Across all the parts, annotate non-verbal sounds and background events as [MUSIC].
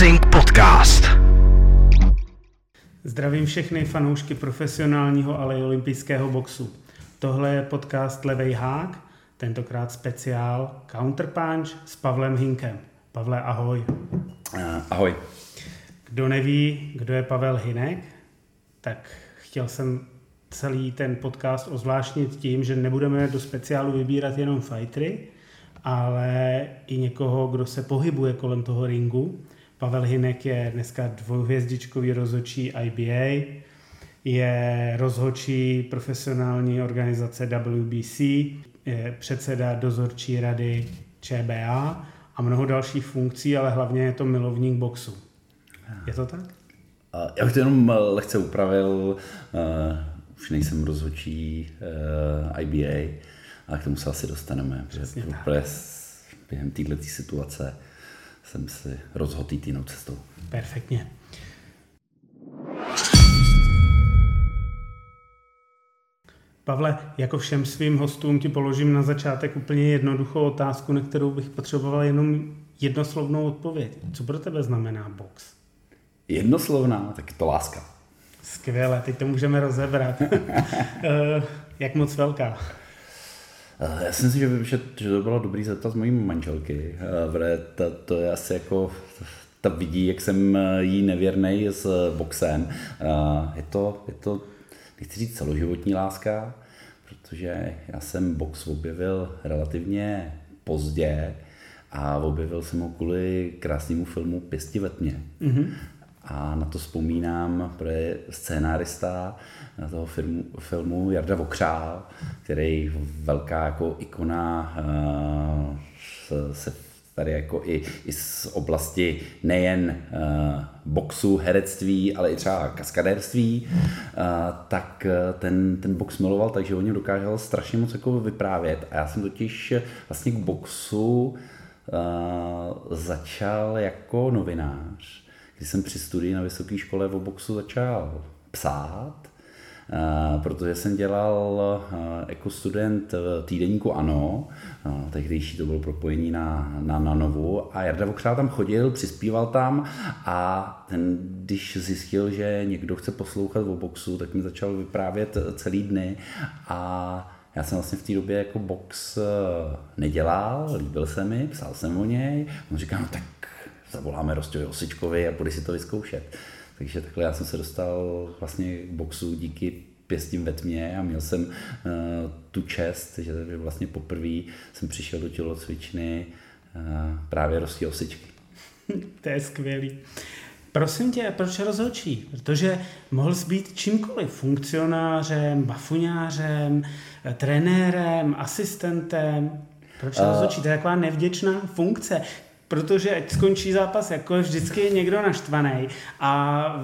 Boxing Podcast. Zdravím všechny fanoušky profesionálního, ale i olympijského boxu. Tohle je podcast Levej hák, tentokrát speciál Counterpunch s Pavlem Hinkem. Pavle, ahoj. Uh, ahoj. Kdo neví, kdo je Pavel Hinek, tak chtěl jsem celý ten podcast ozvláštnit tím, že nebudeme do speciálu vybírat jenom fightery, ale i někoho, kdo se pohybuje kolem toho ringu. Pavel Hinek je dneska dvouhvězdičkový rozhodčí IBA, je rozhodčí profesionální organizace WBC, je předseda dozorčí rady ČBA a mnoho dalších funkcí, ale hlavně je to milovník boxu. Je to tak? Já bych to jenom lehce upravil. Už nejsem rozhodčí IBA, ale k tomu se asi dostaneme, protože během této situace jsem si rozhodl jít jinou cestou. Perfektně. Pavle, jako všem svým hostům ti položím na začátek úplně jednoduchou otázku, na kterou bych potřeboval jenom jednoslovnou odpověď. Co pro tebe znamená box? Jednoslovná, tak je to láska. Skvěle, teď to můžeme rozebrat. [LAUGHS] Eh, jak moc velká? Eh, já si myslím, že, že, že to bylo dobrý zeptat z mojí manželky, eh, protože to, to je asi jako, ta vidí, jak jsem jí nevěrný s boxem. Je to, je to, nechci říct celoživotní láska, protože já jsem box objevil relativně pozdě a objevil jsem ho kvůli krásnému filmu Pěsti ve tmě. Mm-hmm. A na to vzpomínám, protože scénárista toho filmu, filmu Jarda Vokřál, který velká jako ikona uh, se tady jako i, i z oblasti nejen uh, boxu, herectví, ale i třeba kaskadérství, uh, tak ten, ten box miloval, takže o něm dokázal strašně moc jako vyprávět. A já jsem totiž vlastně k boxu uh, začal jako novinář když jsem při studii na vysoké škole v boxu začal psát, Uh, protože jsem dělal jako student týdeníku ANO, tehdejší to bylo propojení na, na, na Novu a Jarda Vokřál tam chodil, přispíval tam a ten, když zjistil, že někdo chce poslouchat o boxu, tak mi začal vyprávět celý dny a já jsem vlastně v té době jako box nedělal, líbil se mi, psal jsem o něj, on říká, no tak zavoláme Rostěvi Osičkovi a půjde si to vyzkoušet. Takže takhle já jsem se dostal vlastně k boxu díky pěstím ve tmě a měl jsem uh, tu čest, že vlastně poprvé jsem přišel do tělocvičny uh, právě Rostě Osičky. [LAUGHS] to je skvělý. Prosím tě, proč rozhodčí? Protože mohl jsi být čímkoliv, funkcionářem, bafuňářem, trenérem, asistentem. Proč uh, rozhodčí? To je taková nevděčná funkce protože ať skončí zápas, jako je vždycky někdo naštvaný a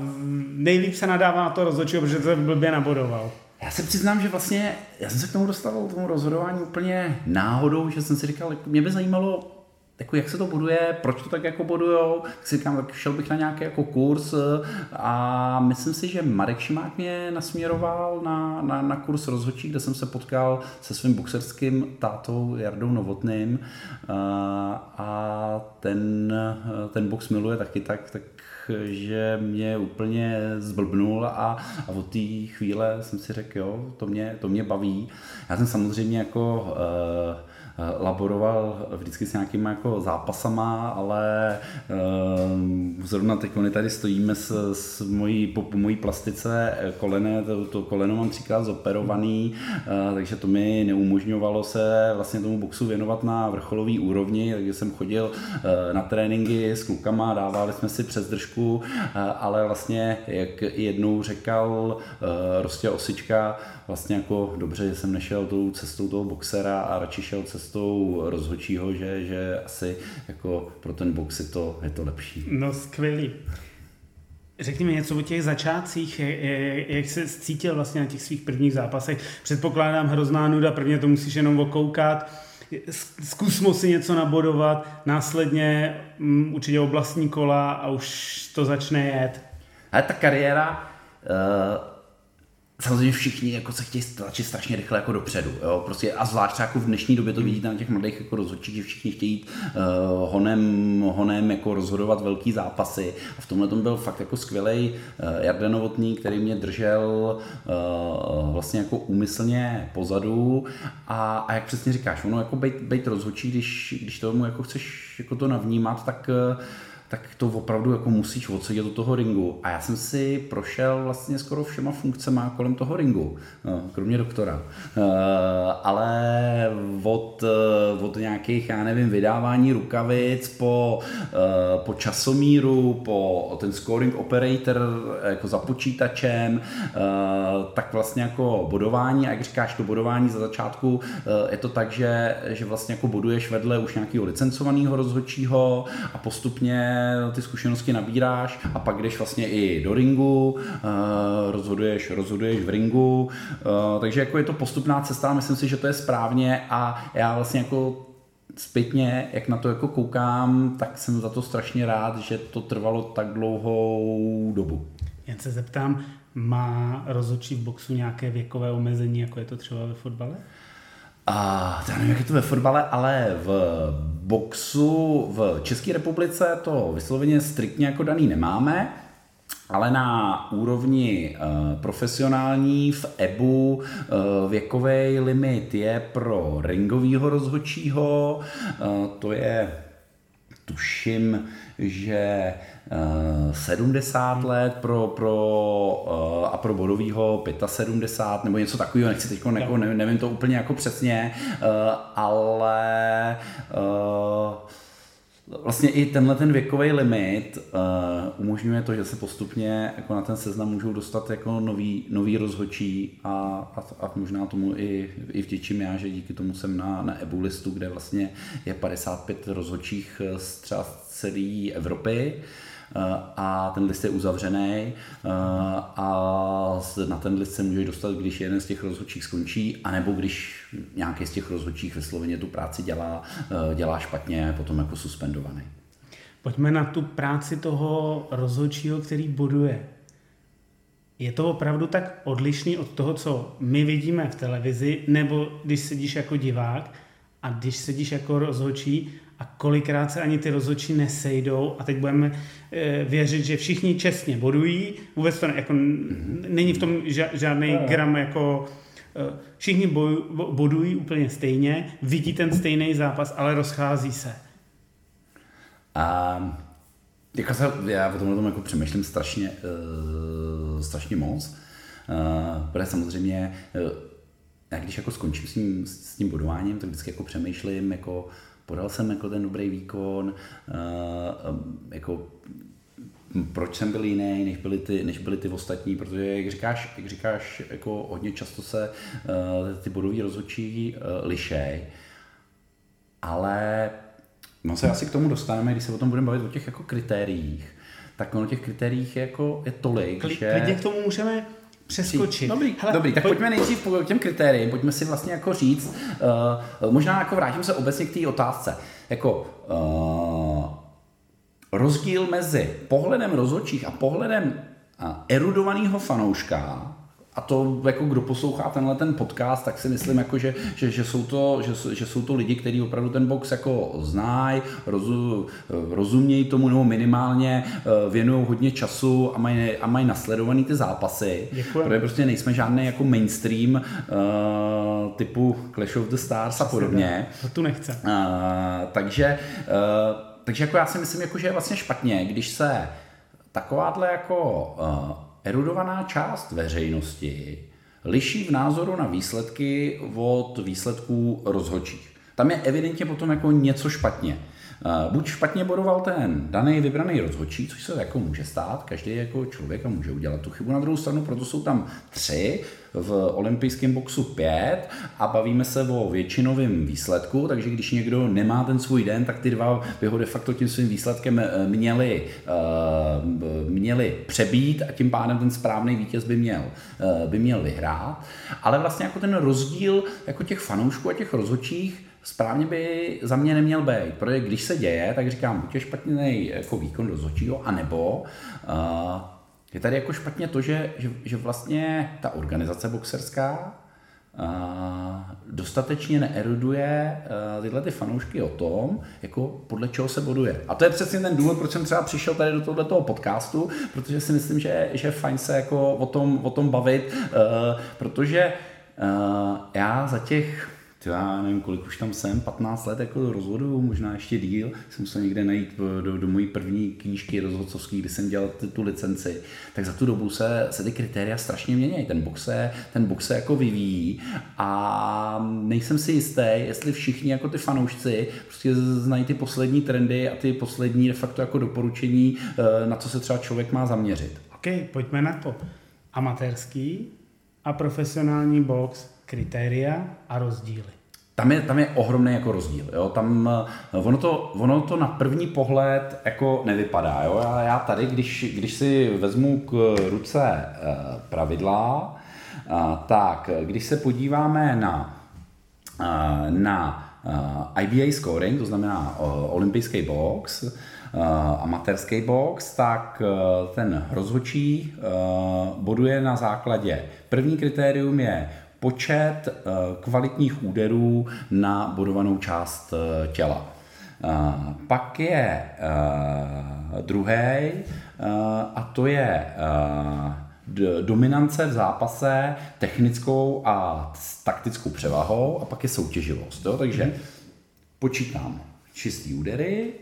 nejlíp se nadává na to rozhodčího, protože to blbě nabodoval. Já se přiznám, že vlastně, já jsem se k tomu dostal, k tomu rozhodování úplně náhodou, že jsem si říkal, mě by zajímalo, jako jak se to buduje, proč to tak jako budujou, tak si říkám, tak šel bych na nějaký jako kurz a myslím si, že Marek Šimák mě nasměroval na, na, na kurz rozhodčí, kde jsem se potkal se svým boxerským tátou Jardou Novotným a ten, ten box miluje taky tak, tak že mě úplně zblbnul a, a od té chvíle jsem si řekl, jo, to mě, to mě baví. Já jsem samozřejmě jako uh, Eh, laboroval vždycky s nějakýma jako zápasama, ale uh, zrovna teď tady stojíme s, s mojí, po, po mojí plastice eh, kolene, to, to koleno mám třikrát zoperovaný, takže to mi neumožňovalo se vlastně tomu boxu věnovat na vrcholový úrovni, takže jsem chodil na tréninky s klukama, dávali jsme si přes držku, ale vlastně, jak jednou řekal Rostě Osička, vlastně jako dobře, že jsem nešel tou cestou toho boxera a radši šel cestou rozhodčího, že, že asi jako pro ten box je to, je to lepší. No skvělý. Řekni mi něco o těch začátcích, jak se cítil vlastně na těch svých prvních zápasech. Předpokládám hrozná nuda, prvně to musíš jenom okoukat, zkusmo si něco nabodovat, následně um, určitě oblastní kola a už to začne jet. Ale ta kariéra uh samozřejmě všichni jako se chtějí tlačit strašně rychle jako dopředu. Jo? Prostě a zvlášť jako v dnešní době to vidíte na těch mladých jako rozhodčích, že všichni chtějí jít uh, honem, honem jako rozhodovat velký zápasy. A v tomhle tom byl fakt jako skvělý uh, Jarden Novotný, který mě držel uh, vlastně jako úmyslně pozadu. A, a jak přesně říkáš, ono jako být, být rozhodčí, když, když tomu jako chceš jako to navnímat, tak uh, tak to opravdu jako musíš odsedět do toho ringu. A já jsem si prošel vlastně skoro všema funkcema kolem toho ringu, no, kromě doktora. Uh, ale od, uh, od nějakých, já nevím, vydávání rukavic po, uh, po časomíru, po ten scoring operator jako za počítačem, tak vlastně jako bodování, a jak říkáš, to bodování za začátku je to tak, že, že vlastně jako boduješ vedle už nějakého licencovaného rozhodčího a postupně ty zkušenosti nabíráš a pak jdeš vlastně i do ringu, eh, rozhoduješ, rozhoduješ v ringu, eh, takže jako je to postupná cesta, myslím si, že to je správně a já vlastně jako zpětně, jak na to jako koukám, tak jsem za to strašně rád, že to trvalo tak dlouhou dobu. Jen se zeptám, má rozhodčí v boxu nějaké věkové omezení, jako je to třeba ve fotbale? A já nevím, jak je to ve fotbale, ale v boxu v České republice to vysloveně striktně jako daný nemáme, ale na úrovni uh, profesionální v EBU uh, věkový limit je pro ringového rozhodčího, uh, to je tuším, že 70 eh, let pro, pro, eh, a pro bodovýho 75 nebo něco takového, nechci teď, jako, nevím, nevím to úplně jako přesně, eh, ale vlastně i tenhle ten věkový limit uh, umožňuje to, že se postupně jako na ten seznam můžou dostat jako nový, nový rozhočí a, a, a možná tomu i, i vděčím já, že díky tomu jsem na, na EBU listu, kde vlastně je 55 rozhodčích z třeba celé Evropy. Uh, a ten list je uzavřený eh, a na ten list se můžeš dostat, když jeden z těch rozhodčích skončí, anebo když nějaký z těch rozhodčích vysloveně tu práci dělá, eh, dělá špatně, potom jako suspendovaný. Pojďme na tu práci toho rozhodčího, který boduje. Je to opravdu tak odlišný od toho, co my vidíme v televizi, nebo když sedíš jako divák a když sedíš jako rozhodčí a kolikrát se ani ty rozhodčí nesejdou a teď budeme e, věřit, že všichni čestně bodují, vůbec to ne, jako, není v tom žádný gram jako e, všichni boj, bodují úplně stejně, vidí ten stejný zápas, ale rozchází se. A jako se, já o tomhle tom jako přemýšlím strašně, uh, strašně moc, uh, protože samozřejmě uh, já když jako skončím s tím, s tím bodováním, tak vždycky jako přemýšlím, jako podal jsem jako ten dobrý výkon, eh, jako proč jsem byl jiný, než byli ty, než byli ty ostatní, protože jak říkáš, jak říkáš jako hodně často se uh, ty bodové rozhodčí uh, lišej, ale no se asi k tomu dostaneme, když se o tom budeme bavit o těch jako kritériích, tak ono těch kritériích je, jako, je tolik, Kli, že... Klidně k tomu můžeme přeskočit. Dobrý, Hele, dobrý, tak pojď... pojďme nejdřív po těm kritériím, pojďme si vlastně jako říct, uh, možná jako vrátím se obecně k té otázce, jako uh, rozdíl mezi pohledem rozhodčích a pohledem uh, erudovaného fanouška a to, jako kdo poslouchá tenhle ten podcast, tak si myslím, jako, že, že, že, jsou to, že, že jsou to lidi, kteří opravdu ten box jako znají, rozu, rozumějí tomu, nebo minimálně eh, věnují hodně času a mají, a mají nasledovaný ty zápasy. Děkuji. Protože prostě nejsme žádný jako mainstream uh, typu Clash of the Stars a podobně. To tu nechce. Uh, takže, uh, takže jako já si myslím, jako, že je vlastně špatně, když se takováhle jako uh, erudovaná část veřejnosti liší v názoru na výsledky od výsledků rozhodčích. Tam je evidentně potom jako něco špatně. Eh, buď špatně bodoval ten daný vybraný rozhodčí, což se jako může stát, každý jako člověk a může udělat tu chybu. Na druhou stranu, proto jsou tam tři, v olympijském boxu pět a bavíme se o většinovém výsledku, takže když někdo nemá ten svůj den, tak ty dva by ho de facto tím svým výsledkem eh, měli, eh, měli přebít a tím pádem ten správný vítěz by měl, by měl vyhrát. Ale vlastně jako ten rozdíl jako těch fanoušků a těch rozhodčích správně by za mě neměl být, protože když se děje, tak říkám, buď je špatný jako výkon rozhodčího, anebo uh, je tady jako špatně to, že, že, že vlastně ta organizace boxerská dostatečně neeruduje tyhle ty fanoušky o tom, jako podle čeho se boduje. A to je přesně ten důvod, proč jsem třeba přišel tady do tohoto podcastu, protože si myslím, že, že je fajn se jako o tom, o tom bavit, protože já za těch já nevím, kolik už tam jsem, 15 let jako rozhodu, možná ještě díl, jsem musel někde najít do, do mojí první knížky rozhodcovský, kdy jsem dělal tu licenci, tak za tu dobu se, se ty kritéria strašně mění. Ten box se, ten box se jako vyvíjí a nejsem si jistý, jestli všichni jako ty fanoušci prostě znají ty poslední trendy a ty poslední de facto jako doporučení, eh, na co se třeba člověk má zaměřit. OK, pojďme na to. Amatérský a profesionální box, kritéria a rozdíly tam je, tam je ohromný jako rozdíl. Jo? Tam, eh, ono, to, ono to na první pohled jako nevypadá. Jo? Já, já tady, když, když si vezmu k ruce eh, pravidla, eh, tak když se podíváme na, na IBA scoring, to znamená olympijský box, amatérský box, tak ten rozhodčí boduje na základě. První kritérium je počet eh, kvalitních úderů na bodovanou část eh, těla. Eh, pak je druhý a to je dominance v zápase technickou a taktickou převahou a pak je soutěživost. Jo? Takže počítám čistý údery,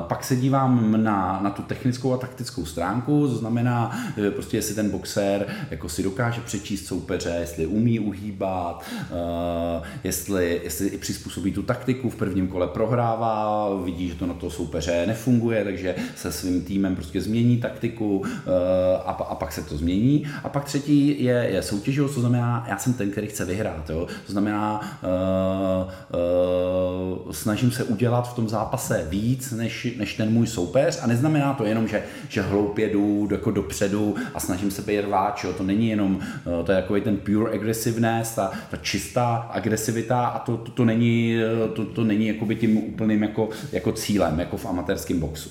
pak se dívám na, na tu technickou a taktickou stránku, to znamená, eh, prostě jestli ten boxer jako si dokáže přečíst soupeře, jestli umí uhýbat, eh, jestli, jestli i přizpůsobí tu taktiku, v prvním kole prohrává, vidí, že to na to soupeře nefunguje, takže se svým týmem prostě změní taktiku a, a pak se to změní. A pak třetí je, je soutěživost, to znamená, já jsem ten, který chce vyhrát. Jo? To znamená, uh, uh, snažím se udělat v tom zápase víc, než, než ten můj soupeř a neznamená to jenom, že, že hloupě jdu jako dopředu a snažím se být rváč, jo? to není jenom, eh, to je jako ten pure aggressiveness, ta, ta čistá agresivita a to, to, to není, eh, to, to není tím úplným jako, jako cílem, jako v amatérském boxu.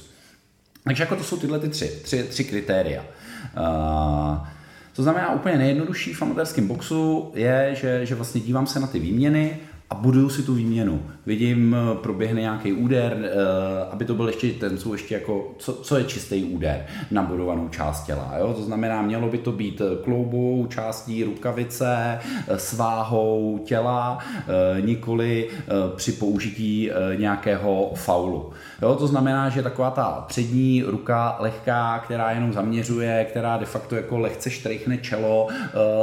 Takže jako to jsou tyhle ty tři, tři, tři kritéria. Uh, to znamená úplně nejjednodušší v amatérském boxu je, že, že vlastně dívám se na ty výměny, a buduju si tu výměnu. Vidím, eh, proběhne nějaký úder, eh, aby to byl ještě ten, co ještě jako, co, co je čistý úder na budovanou část těla. Jo? To znamená, mělo by to být eh, kloubou, částí rukavice, sváhou těla, nikoli při použití nějakého faulu. Jo? To znamená, že taková ta přední ruka lehká, která jenom zaměřuje, která de facto jako lehce štrejchne čelo,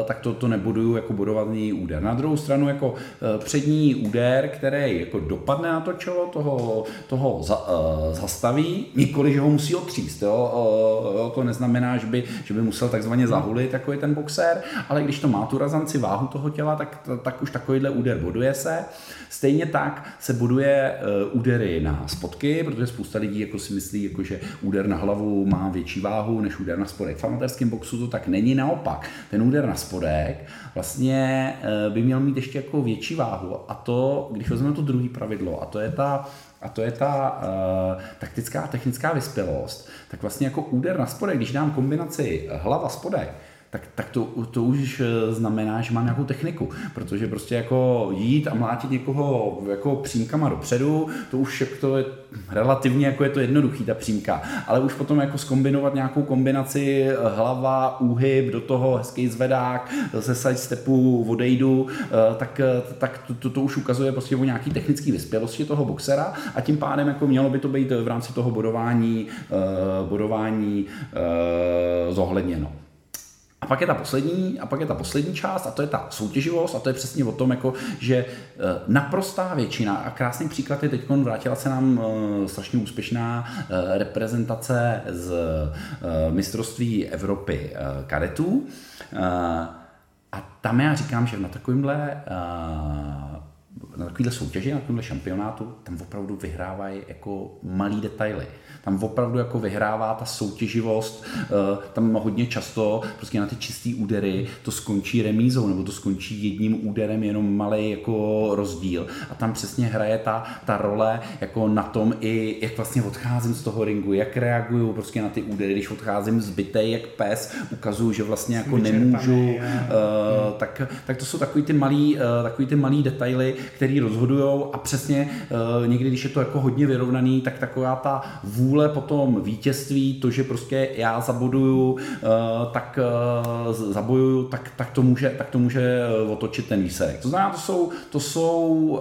tak to, to nebuduju jako budovaný úder. Na druhou stranu jako přední první úder, který jako dopadne na to čelo, toho, toho za, uh, zastaví, nikoli, že ho musí otříst. Jo? Jo? To neznamená, že by, že by musel takzvaně zahulit takový ten boxer, ale když to má tu razanci váhu toho těla, tak, tak už takovýhle úder boduje se. Stejně tak se buduje údery na spotky, protože spousta lidí jako si myslí, jako, že úder na hlavu má větší váhu než úder na spodek. V amatérském boxu to tak není naopak. Ten úder na spodek vlastně uh, by měl mít ještě jako větší váhu a to, když vezmeme to druhé pravidlo, a to je ta a to je ta uh, taktická a technická vyspělost, tak vlastně jako úder na spodek, když dám kombinaci hlava spodek, tak, tak to, to už eh, znamená, že mám nějakou techniku, protože prostě jako jít a mlátit někoho jako přímkama dopředu, to už jak to je relativně jako je to jednoduchý ta přímka, ale už potom jako skombinovat nějakou kombinaci eh, hlava, úhyb, do toho hezký zvedák, ze side stepu odejdu, eh, tak, tak to, to, to, už ukazuje prostě o nějaký technický vyspělosti toho boxera a tím pádem jako mělo by to být v rámci toho bodování, bodování zohledněno. A pak je ta poslední, a pak je ta poslední část, a to je ta soutěživost, a to je přesně o tom, jako, že e, naprostá většina, a krásný příklad je teď, vrátila se nám e, strašně úspěšná e, reprezentace z mistrovství Evropy kadetů. A tam já říkám, že na takovýmhle na takovéhle soutěži, na tomhle šampionátu, tam opravdu vyhrávají jako malý detaily. Tam opravdu jako vyhrává ta soutěživost, eh, tam hodně často prostě na ty čistý údery to skončí remízou, nebo to skončí jedním úderem, jenom malý jako rozdíl. A tam přesně hraje ta, ta role jako na tom i, jak vlastně odcházím z toho ringu, jak reaguju prostě na ty údery, když odcházím zbytej jak pes, ukazuju, že vlastně jako nemůžu, uh, tak, tak to jsou takový ty malý, uh, takový ty malý detaily, které rozhodují a přesně uh, někdy, když je to jako hodně vyrovnaný, tak taková ta vůle potom vítězství, to, že prostě já zaboduju, uh, tak uh, zabojuju, tak, tak, to může, tak to může otočit ten výsledek. To znamená, to jsou, to jsou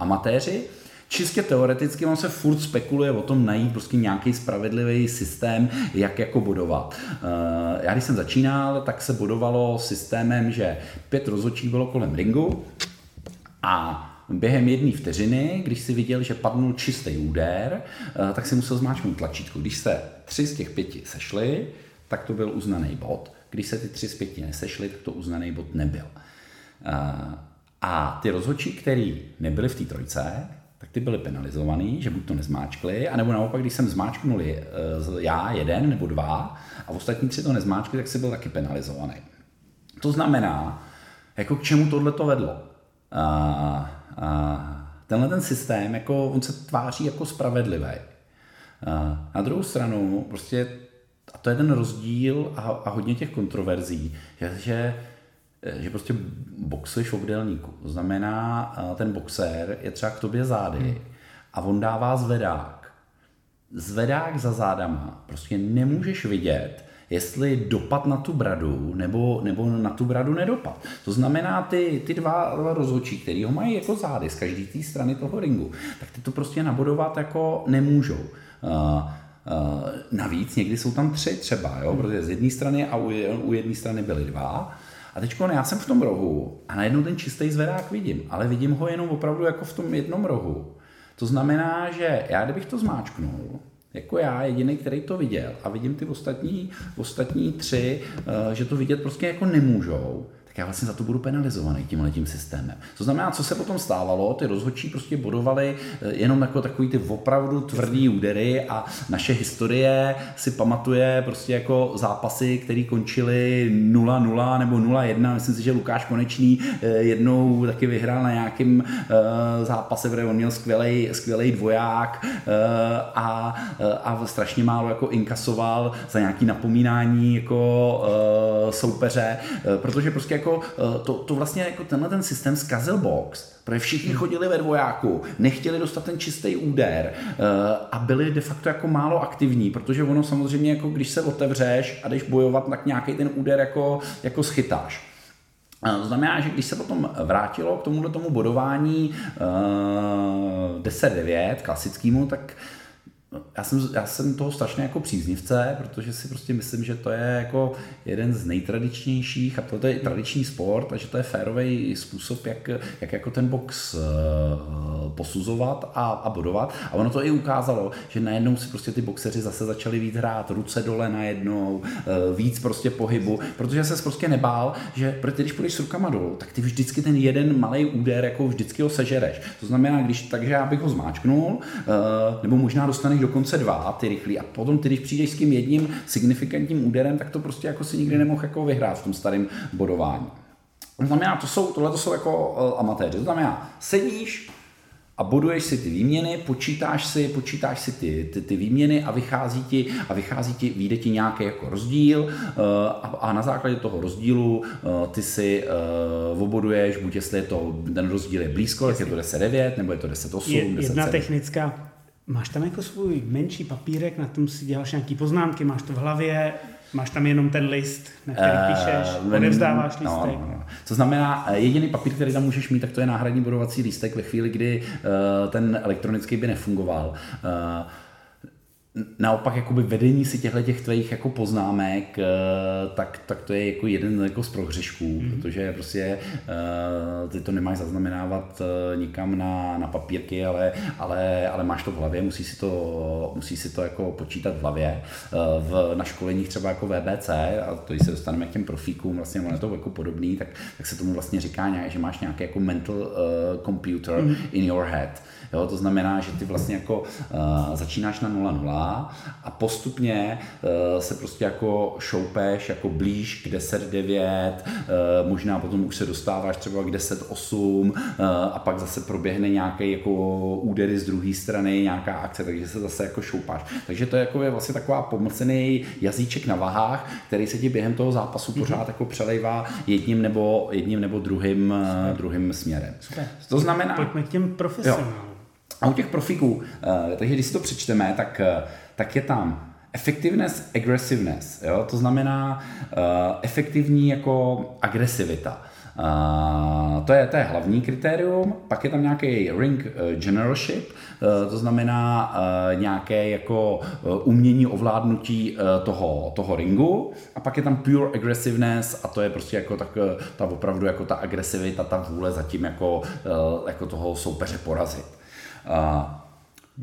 amatéři, čistě teoreticky on se furt spekuluje o tom najít prostě nějaký spravedlivý systém, jak jako bodovat. Eh, já když jsem začínal, tak se bodovalo systémem, že pět rozhodčí bylo kolem ringu a během jedné vteřiny, když si viděl, že padnul čistý úder, eh, tak si musel zmáčknout tlačítko. Když se tři z těch pěti sešly, tak to byl uznaný bod. Když se ty tři z pěti nesešly, tak to uznaný bod nebyl. Eh, a ty rozhodčí, který nebyli v té trojce, tak ty byly penalizovaný, že buď to nezmáčkli, anebo naopak, když jsem zmáčknul eh, já jeden nebo dva a ostatní tři to nezmáčkli, tak si byl taky penalizovaný. To znamená, jako k čemu tohle to vedlo. A, tenhle ten systém, jako, on se tváří jako spravedlivý. A, na druhou stranu, prostě, a to je ten rozdíl a, a hodně těch kontroverzí, že, že že prostě boxuješ v obdelníku. To znamená, ten boxer je třeba k tobě zády hmm. a on dává zvedák. Zvedák za zádama. Prostě nemůžeš vidět, jestli dopad na tu bradu nebo, nebo na tu bradu nedopad. To znamená, ty, ty dva rozhodčí, který ho mají jako zády z každé té strany toho ringu, tak ty to prostě nabodovat jako nemůžou. Uh, Uh, navíc někdy jsou tam tři třeba, jo, protože z jedné strany a u, u jedné strany byly dva a teď já jsem v tom rohu a najednou ten čistý zvedák vidím, ale vidím ho jenom opravdu jako v tom jednom rohu. To znamená, že já kdybych to zmáčknul, jako já, jediný, který to viděl. A vidím ty ostatní, ostatní tři, eh, že to vidět prostě jako nemůžou, tak já vlastně za to budu penalizovaný tímhle tím systémem. To znamená, co se potom stávalo, ty rozhodčí prostě bodovali eh, jenom jako takový ty opravdu tvrdý údery a naše historie si pamatuje prostě jako zápasy, které končily 0-0 nebo 0-1. Myslím si, že Lukáš Konečný eh, jednou taky vyhrál na nějakém eh, zápase, kde on měl skvělý, skvělý dvoják a, a strašně málo jako inkasoval za nějaký napomínání jako soupeře, protože prostě jako, eh, to, to vlastně jako tenhle ten systém zkazil box, protože všichni hmm. chodili ve dvojáku, nechtěli dostat ten čistý úder eh, a byli de facto jako málo aktivní, protože ono samozřejmě jako když se otevřeš a jdeš bojovat, tak nějaký ten úder jako, jako schytáš. Eh, to znamená, že když se potom vrátilo k tomuhle tomu bodování uh, 10-9 klasickému, tak já jsem, já jsem toho strašně jako příznivce, protože si prostě myslím, že to je jako jeden z nejtradičnějších a to je tradiční sport a že to je férový způsob, jak, jak jako ten box uh, posuzovat a, a bodovat. A ono to i ukázalo, že najednou si prostě ty boxeři zase začali víc hrát, ruce dole najednou, uh, víc prostě pohybu, protože se prostě nebál, že protože když půjdeš s rukama dolů, tak ty vždycky ten jeden malý úder jako vždycky ho sežereš. To znamená, když takže já bych ho zmáčknul, uh, nebo možná dostaneš dokonce dva, ty rychlí, a potom ty, když přijdeš s tím jedním signifikantním úderem, tak to prostě jako si nikdy nemohl jako vyhrát v tom starém bodování. To znamená, to jsou, tohle to jsou jako uh, amatéři. To znamená, sedíš, a boduješ si ty výměny, počítáš si, počítáš si ty, ty, ty výměny a vychází ti, a vychází ti, vyjde ti nějaký jako rozdíl uh, a, a, na základě toho rozdílu uh, ty si uh, oboduješ, buď jestli je to, ten rozdíl je blízko, jestli je to 10-9, nebo je to 10-8, je, 10 Jedna technická Máš tam jako svůj menší papírek, na tom si děláš nějaký poznámky, máš to v hlavě, máš tam jenom ten list, na který uh, píšeš, odevzdáváš no, lístek. No, no. To znamená, eh, jediný papír, který tam můžeš mít, tak to je náhradní bodovací lístek ve chvíli, kdy uh, ten elektronický by nefungoval. Uh, naopak jakoby vedení si těchto těch tvých jako poznámek, eh, tak, tak to je jako jeden jako z prohřešků, mm. protože prostě uh, ty to nemáš zaznamenávat uh, nikam na, na papírky, ale, ale, ale máš to v hlavě, musí si to, musí si to jako počítat v hlavě. V, na školeních třeba jako VBC, a to když se dostaneme k těm profíkům, vlastně ono je to jako podobný, tak, tak se tomu vlastně říká, nějak, že máš nějaký jako mental uh, computer mm. in your head. Jo, to znamená, že ty vlastně jako uh, začínáš na 0,0 a postupně uh, se prostě jako šoupeš jako blíž k 10-9, uh, možná potom už se dostáváš třeba k 10-8 uh, a pak zase proběhne nějaký jako údery z druhé strany, nějaká akce, takže se zase jako šoupáš. Takže to je jako je vlastně taková pomlcený jazyček na vahách, který se ti během toho zápasu mm-hmm. pořád jako přelejvá jedním nebo, jedním nebo druhým, uh, druhým směrem. Super. To znamená... Pojďme k těm profesionálům. A u těch profíků, eh, takže když si to přečteme, tak, eh, tak je tam effectiveness, aggressiveness. Jo? To znamená uh, efektivní jako agresivita. Uh, to, je, to je hlavní kritérium, pak je tam nějaký ring uh, generalship, uh, to znamená uh, nějaké jako uh, umění ovládnutí uh, toho, toho ringu a pak je tam pure aggressiveness a to je prostě jako tak, ta opravdu jako ta agresivita, ta vůle zatím jako, uh, jako toho soupeře porazit.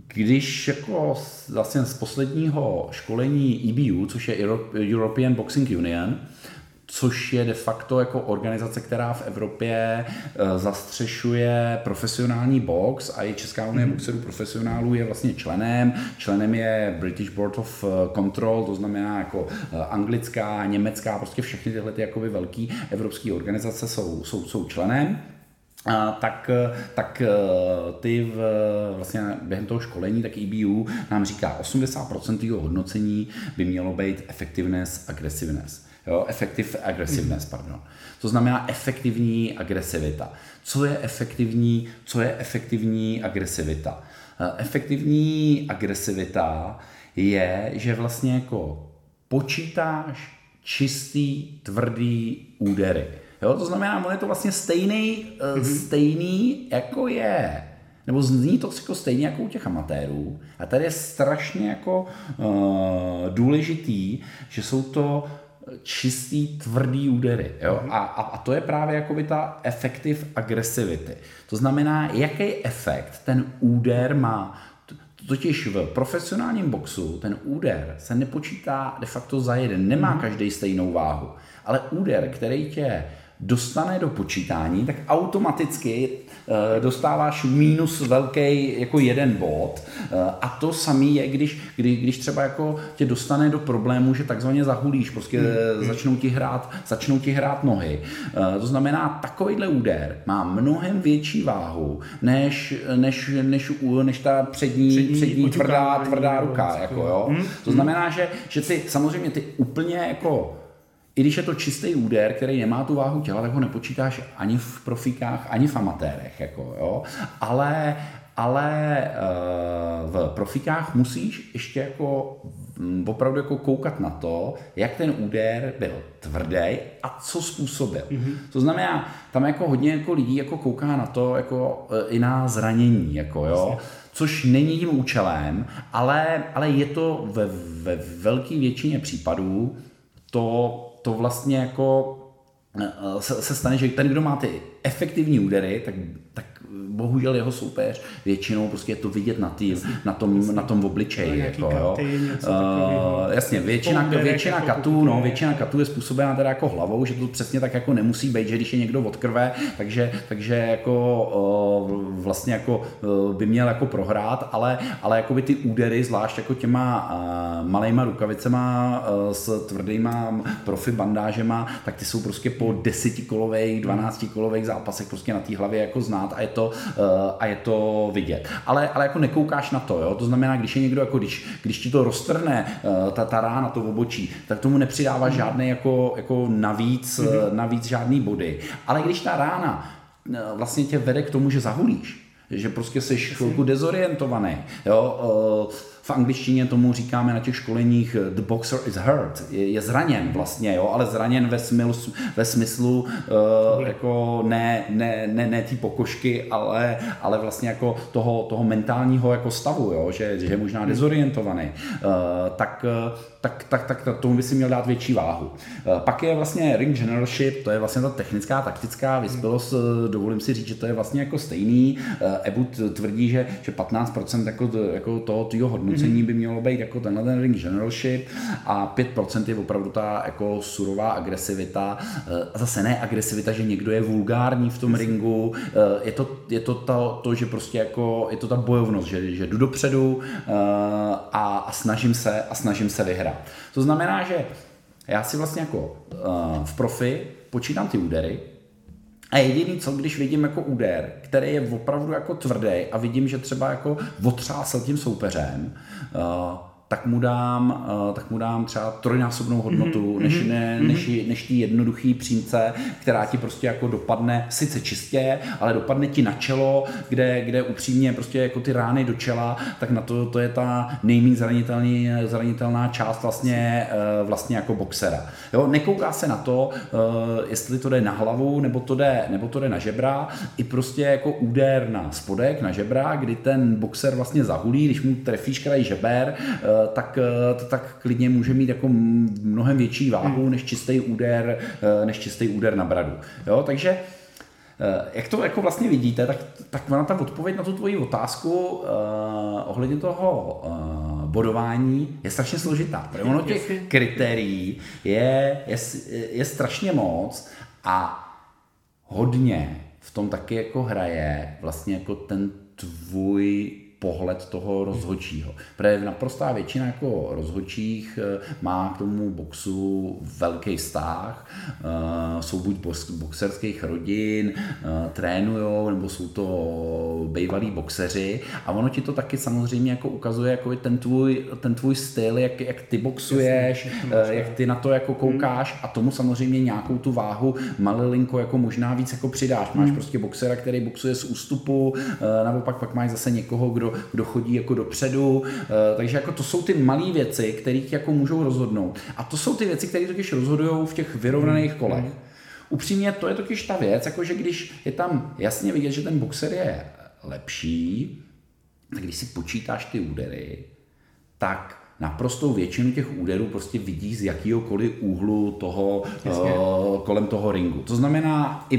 Když jako vlastně z posledního školení EBU, což je European Boxing Union, což je de facto jako organizace, která v Evropě e, zastřešuje profesionální box a i Česká unie mm. boxerů profesionálů je vlastně členem. Členem je British Board of e, Control, to znamená jako e, anglická, německá, prostě všechny tyhle ty jakoby velký evropské organizace jsou, jsou, jsou členem tak, tak eh, ty v, vlastně během toho školení, tak EBU nám říká, 80% jeho hodnocení by mělo být effectiveness, aggressiveness. Jo, effective aggressiveness, mm. pardon. To znamená efektivní agresivita. Co je efektivní, co je efektivní agresivita? Eh, efektivní agresivita je, že vlastně jako počítáš čistý, tvrdý údery. Jo, to znamená, on je to vlastně stejný, mm-hmm. stejný jako je nebo zní to jako stejně jako u těch amatérů. A tady je strašně jako uh, důležitý, že jsou to čistý, tvrdý údery. Jo? Mhm. A, a, a to je právě jako ta effective agresivity. To znamená, jaký efekt ten úder má. Totiž v profesionálním boxu ten úder se nepočítá de facto za jeden. Nemá mhm. každý stejnou váhu. Ale úder, který tě dostane do počítání, tak automaticky uh, dostáváš mínus velký jako jeden bod. Uh, a to samý je, když, kdy, když třeba jako tě dostane do problému, že takzvaně zahulíš, prostě hmm. začnou ti hrát, začnou ti hrát nohy. To znamená, takovýhle úder má mnohem větší váhu, než, než, než, než ta přední, přední, přední tvrdá, tvrdá ruka. Jako, jo? Hmm. To znamená, že, že ty samozřejmě ty úplně jako i když je to čistý úder, který nemá tu váhu těla, tak ho nepočítáš ani v profíkách, ani v amatérech. Jako, jo? Ale, ale eh, v profikách musíš ještě jako mm, opravdu jako koukat na to, jak ten úder byl tvrdý a co způsobil. Mm-hmm. To znamená, tam jako hodně jako lidí jako kouká na to jako eh, i na zranění, jako jo. Což není tím účelem, ale, ale je to ve, ve velké většině případů to to vlastně jako eh, se, se stane, že ten, kdo má ty efektivní údery, tak, tak bohužel jeho soupeř většinou prostě je to vidět na, tý, na, tom, na tom obličeji. Jako, jo. uh, jasně, většina, většina jako katů, no, většina katů je způsobená teda jako hlavou, že to přesně tak jako nemusí být, že když je někdo od krve, takže, takže jako uh, vlastně jako uh, by měl jako prohrát, ale, ale jako by ty údery, zvlášť jako těma uh, malejma rukavicema uh, s tvrdýma profi bandážema, tak ty jsou prostě po desítikolových, dvanáctikolových zápasech prostě na té hlavě jako znát a je to, uh, a je to vidět. Ale, ale jako nekoukáš na to, jo? to znamená, když je někdo, jako když, když ti to roztrhne, uh, ta, ta rána, to obočí, tak tomu nepřidáváš mm. žádný jako, jako navíc, mm. navíc žádný body. Ale když ta rána vlastně tě vede k tomu, že zahulíš, že prostě jsi chvilku dezorientovaný, jo, v angličtině tomu říkáme na těch školeních eh, the boxer is hurt, je, je zraněn vlastně, jo, ale zraněn ve smyslu, ve smyslu uh, jako ne, ne, ne, ne té pokožky, ale, ale vlastně jako toho, toho mentálního jako stavu, jo, že, že je možná dezorientovaný, uh, tak, tak, tak, tak, tak tomu by si měl dát větší váhu. Uh, pak je vlastně ring generalship, to je vlastně ta technická, taktická vyspělost, dovolím si říct, že to je vlastně jako stejný. Uh, Ebut tvrdí, že, že 15% jako, jako toho tvýho hodnocení by mělo být jako tenhle ten ring generalship a 5% je opravdu ta jako surová agresivita. Eh, zase ne agresivita, že někdo je vulgární v tom ringu, eh, je to, je to to, to, že prostě jako je to ta bojovnost, že, že jdu dopředu eh, a, a snažím se a snažím se vyhrát. To znamená, že já si vlastně jako v profi počítám ty údery, a jediný co, když vidím jako úder, který je opravdu jako tvrdý a vidím, že třeba jako otřásl tím soupeřem, uh, tak mu dám, uh, tak mu dám třeba trojnásobnou hodnotu, mm-hmm. než, ne, než, než tý jednoduchý přímce, která ti prostě jako dopadne sice čistě, ale dopadne ti na čelo, kde, kde upřímně prostě jako ty rány do čela, tak na to, to je ta nejméně zranitelný, zranitelná část vlastně, uh, vlastně jako boxera. Jo, nekouká se na to, uh, jestli to jde na hlavu, nebo to jde, nebo to jde na žebra, i prostě jako úder na spodek, na žebra, kdy ten boxer vlastně zahulí, když mu trefíš kraj žeber, tak, eh, tak klidně může mít jako mnohem větší váhu hmm. než čistý úder, eh, než čistý úder na bradu. Jo, takže eh, jak to jako vlastně vidíte, tak, tak ona ta odpověď na tu tvoji otázku uh, ohledně toho uh, bodování je strašně složitá. Protože ono těch kritérií je, je, je strašně moc a hodně v tom taky jako hraje vlastně jako ten tvůj pohled toho rozhodčího. Protože naprostá většina jako rozhodčích eh, má k tomu boxu velký vztah, eh, jsou buď boxerských rodin, eh, trénujou, nebo jsou to bývalí boxeři a ono ti to taky samozřejmě jako ukazuje jako ten tvůj, ten tvůj styl, jak, jak ty boxuješ, Jasně, jak ty na to jako hmm. koukáš a tomu samozřejmě nějakou tu váhu malilinko jako možná víc jako přidáš. Máš hmm. prostě boxera, který boxuje z ústupu, naopak pak máš zase někoho, kdo kdo, chodí jako dopředu. Eh, takže jako to jsou ty malé věci, které jako můžou rozhodnout. A to jsou ty věci, které totiž rozhodují v těch vyrovnaných hmm. kolech. Upřímně to je totiž ta věc, jakože když je tam jasně vidět, že ten boxer je lepší, tak když si počítáš ty údery, tak naprostou většinu těch úderů prostě vidíš z jakýhokoliv úhlu toho, uh, kolem toho ringu. To znamená, i,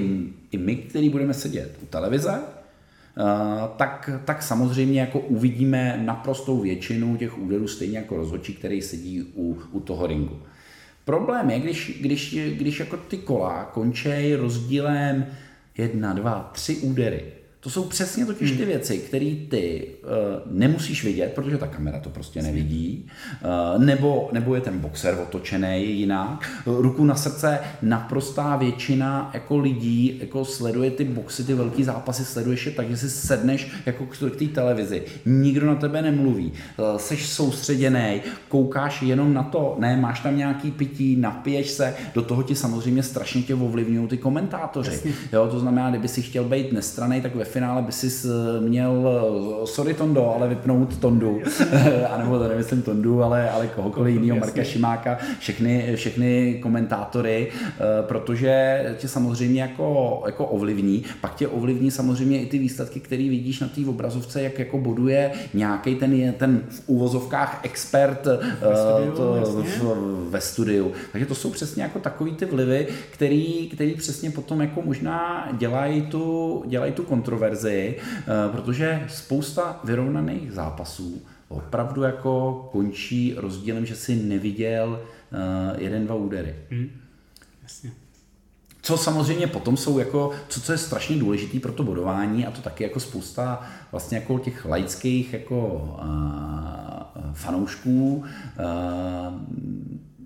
i my, který budeme sedět u televize, tak, tak samozřejmě jako uvidíme naprostou většinu těch úderů stejně jako rozhodčí, který sedí u, u toho ringu. Problém je, když, když, když jako ty kola končí rozdílem jedna, dva, tři údery, to jsou přesně totiž ty hmm. věci, které ty uh, nemusíš vidět, protože ta kamera to prostě nevidí, uh, nebo, nebo je ten boxer otočený jinak. Ruku na srdce, naprostá většina jako lidí jako sleduje ty boxy, ty velký zápasy, sleduješ je tak, že si sedneš jako k té televizi. Nikdo na tebe nemluví, uh, seš soustředěný, koukáš jenom na to, ne, máš tam nějaký pití, napiješ se, do toho ti samozřejmě strašně tě ovlivňují ty komentátoři. Jo, to znamená, kdyby si chtěl být nestraný, tak ve finále by si měl, eh, sorry Tondo, ale vypnout Tondu, [LAUGHS] a nebo to nemyslím Tondu, ale, ale kohokoliv jiného, Marka Šimáka, všechny, všechny komentátory, eh, protože tě samozřejmě jako, jako ovlivní, pak tě ovlivní samozřejmě i ty výsledky, které vidíš na té obrazovce, jak jako boduje nějaký ten, ten v úvozovkách expert ve eh, studiu, to, v, ve studiu. Takže to jsou přesně jako takový ty vlivy, který, který přesně potom jako možná dělají tu, dělají tu kontrolu kontroverzi, eh, protože spousta vyrovnaných zápasů opravdu jako končí rozdílem, že si neviděl eh, jeden, dva údery. Hmm. Jasně. Co samozřejmě potom jsou jako, co, co je strašně důležitý pro to bodování a to taky jako spousta vlastně jako těch laických jako uh, fanoušků, uh,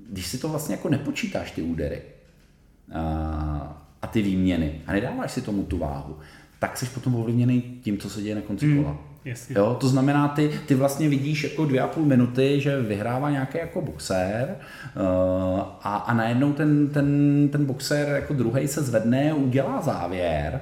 když si to vlastně jako nepočítáš ty údery uh, a ty výměny a nedáváš si tomu tu váhu, tak jsi potom ovlivněný tím, co se děje na konci mm, kola. Jasně. Jo, to znamená, ty, ty vlastně vidíš jako dvě a půl minuty, že vyhrává nějaký jako boxer uh, a, a najednou ten, ten, ten boxer jako druhý se zvedne, udělá závěr,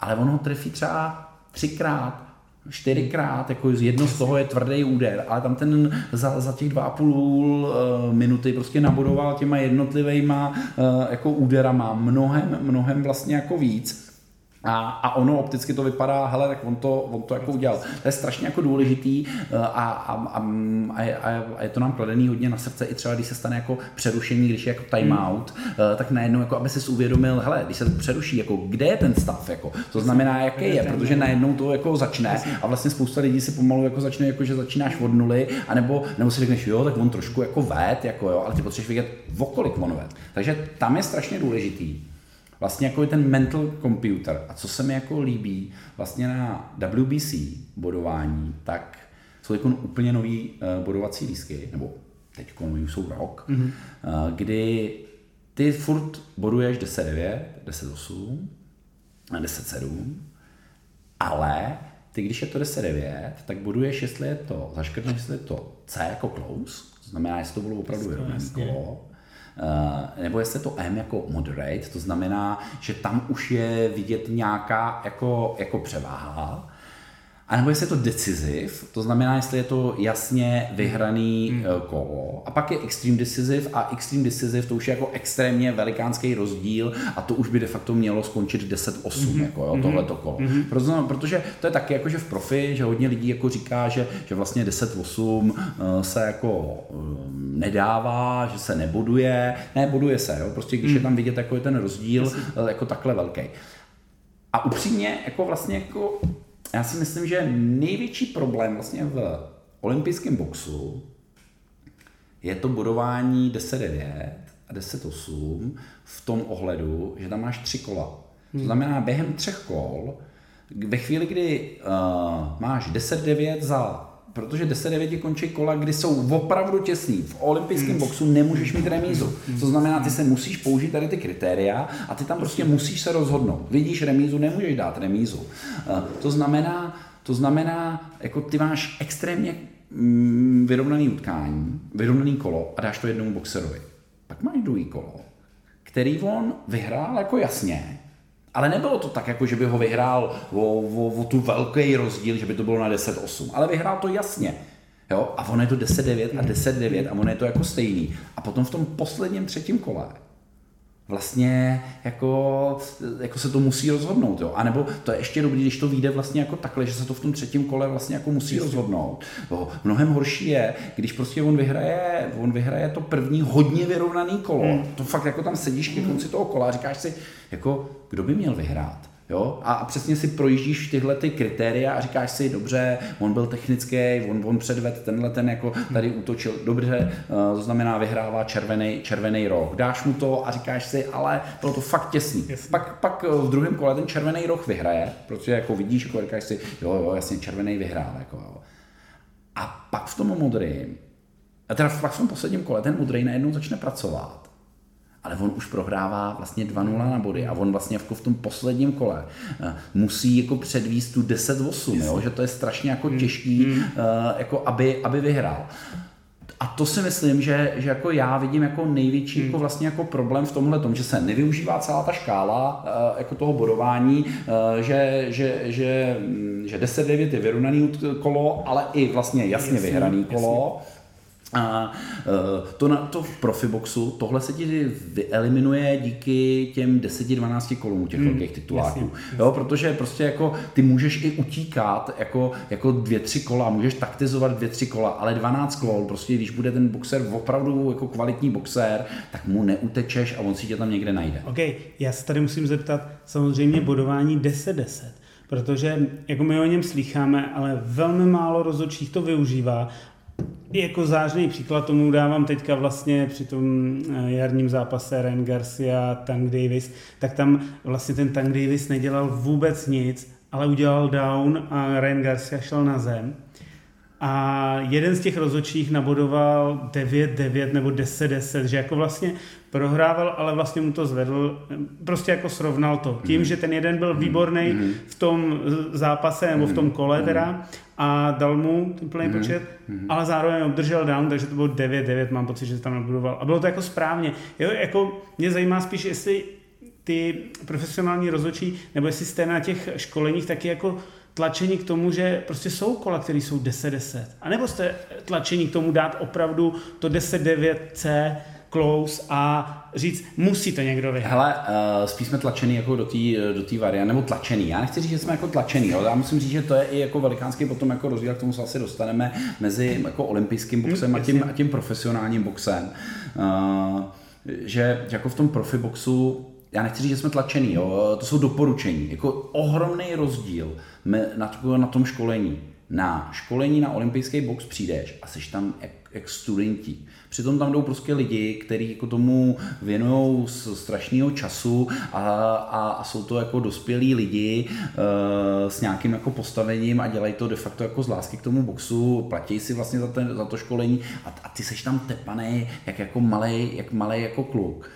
ale on ho trefí třeba třikrát, čtyřikrát, jako jedno z toho je tvrdý úder, ale tam ten za, za těch dva a půl uh, minuty prostě nabudoval těma jednotlivýma uh, jako úderama mnohem, mnohem vlastně jako víc. A, a ono opticky to vypadá, hele, tak on to, on to jako udělal. To je strašně jako důležitý a, a, a, a, je, a je to nám kladený hodně na srdce i třeba, když se stane jako přerušení, když je jako timeout, hmm. tak najednou jako aby si uvědomil, hele, když se to přeruší, jako kde je ten stav, jako, to znamená, jaký je, protože najednou to jako začne a vlastně spousta lidí si pomalu jako začne, jako že začínáš od nuly, anebo, nebo si řekneš, jo, tak on trošku jako ved, jako jo, ale ty potřebuješ vědět, kolik on ved. Takže tam je strašně důležitý vlastně jako ten mental computer. A co se mi jako líbí vlastně na WBC bodování, tak jsou jako úplně nový uh, bodovací lístky, nebo teď už jsou rok, mm-hmm. uh, kdy ty furt boduješ 10-9, 10-8, 10-7, ale ty, když je to 10-9, tak boduješ, jestli je to, zaškrtneš, jestli je to C jako close, to znamená, jestli to bylo opravdu vyrovnané kolo, nebo jestli to M jako moderate, to znamená, že tam už je vidět nějaká jako, jako převáha, a nebo jestli je to decisive, to znamená, jestli je to jasně vyhraný hmm. Eh, kolo. A pak je extreme decisive a extreme decisive to už je jako extrémně velikánský rozdíl a to už by de facto mělo skončit 10-8, hmm. jako jo, hmm. tohleto kolo. Hmm. Proto, protože to je taky jako, že v profi, že hodně lidí jako říká, že, že vlastně 10-8 eh, se jako nedává, že se nebuduje. Ne, buduje se, jo, prostě když hmm. je tam vidět jako je ten rozdíl eh, jako takhle velký. A upřímně, jako vlastně jako já si myslím, že největší problém vlastně v olympijském boxu je to budování 10-9 a 10-8 v tom ohledu, že tam máš tři kola. To hmm. znamená, během třech kol, ve chvíli, kdy uh, máš 10-9 za protože 10-9 končí kola, kdy jsou opravdu těsný. V olympijském hmm. boxu nemůžeš mít remízu. Hmm. To znamená, ty se musíš použít tady ty kritéria a ty tam prostě musíš se rozhodnout. Vidíš remízu, nemůžeš dát remízu. Eh, to znamená, to znamená, jako ty máš extrémně mm, vyrovnaný utkání, vyrovnaný kolo a dáš to jednomu boxerovi. Pak máš druhý kolo, který on vyhrál jako jasně, ale nebylo to tak, jako že by ho vyhrál o, o, o tu velký rozdíl, že by to bylo na 10-8, ale vyhrál to jasně. Jo? A ono je to 10-9 a 10-9 a ono je to jako stejný. A potom v tom posledním třetím kole vlastně jako, jako se to musí rozhodnout. Jo? A nebo to je ještě dobrý, když to vyjde vlastně jako takhle, že se to v tom třetím kole vlastně jako musí rozhodnout. Jo? Mnohem horší je, když prostě on vyhraje, on vyhraje to první hodně vyrovnaný kolo. Hmm. To fakt jako tam sedíš ke konci toho kola a říkáš si, jako kdo by měl vyhrát? Jo? A přesně si projíždíš tyhle ty kritéria a říkáš si, dobře, on byl technický, on, on předved tenhle ten jako tady útočil, dobře, eh, to znamená vyhrává červený, červený roh. Dáš mu to a říkáš si, ale bylo to fakt těsný. Pak, pak eh, v druhém kole ten červený roh vyhraje, protože jako vidíš, jako říkáš si, jo, jo, jasně, červený vyhrál. Jako, jo. A pak v tom modrým, a teda pak v tom posledním kole ten modrý najednou začne pracovat ale on už prohrává vlastně 2-0 na body a on vlastně jako v tom posledním kole uh, musí jako předvíst tu 10-8, jo? že to je strašně jako hmm. těžký, uh, jako aby, aby vyhrál. A to si myslím, že, že jako já vidím jako největší hmm. jako vlastně jako problém v tomhle tom, že se nevyužívá celá ta škála uh, jako toho bodování, uh, že, že, že, že 10-9 je vyrovnaný kolo, ale i vlastně jasně, jasně vyhraný kolo. Jasně a e, to, na, to v profiboxu, tohle se ti vyeliminuje díky těm 10-12 kolům těch hmm, velkých tituláků. Jasně, jasně. Jo, protože prostě jako ty můžeš i utíkat jako, jako dvě, tři kola, můžeš taktizovat dvě, tři kola, ale 12 kol, prostě když bude ten boxer opravdu jako kvalitní boxer, tak mu neutečeš a on si tě tam někde najde. OK, já se tady musím zeptat, samozřejmě bodování 10-10 protože jako my o něm slycháme, ale velmi málo rozhodčích to využívá jako zářný příklad tomu dávám teďka vlastně při tom eh, jarním zápase Ren Garcia, Tank Davis, tak tam vlastně ten Tank Davis nedělal vůbec nic, ale udělal down a Ren Garcia šel na zem. A jeden z těch rozhodčích nabodoval 9-9 nebo 10-10, že jako vlastně prohrával, ale vlastně mu to zvedl, prostě jako srovnal to. Tím, mm. že ten jeden byl výborný mm. v tom zápase nebo v tom kole teda a dal mu ten plný mm. počet, mm. ale zároveň obdržel down, takže to bylo 9-9, mám pocit, že tam nabudoval. A bylo to jako správně. Jo, jako mě zajímá spíš, jestli ty profesionální rozhodčí, nebo jestli jste na těch školeních taky jako tlačení k tomu, že prostě jsou kola, které jsou 10-10. A nebo jste tlačení k tomu dát opravdu to 10-9C close a říct, musí to někdo vyhrát. Hele, uh, spíš jsme tlačený jako do té do tý varianty, nebo tlačený. Já nechci říct, že jsme jako tlačený, ale já musím říct, že to je i jako velikánský potom jako rozdíl, k tomu se asi dostaneme mezi jako olympijským boxem hmm, a, tím, a tím profesionálním boxem. Uh, že jako v tom profi boxu já nechci říct, že jsme tlačený, jo, to jsou doporučení. Jako ohromný rozdíl na, na tom školení. Na školení na olympijský box přijdeš a jsi tam jak, jak studenti. Přitom tam jdou prostě lidi, kteří jako tomu věnují strašného času a, a, a, jsou to jako dospělí lidi uh, s nějakým jako postavením a dělají to de facto jako z lásky k tomu boxu, platí si vlastně za, ten, za to školení a, a ty seš tam tepaný jak jako malý, jak malý jako kluk.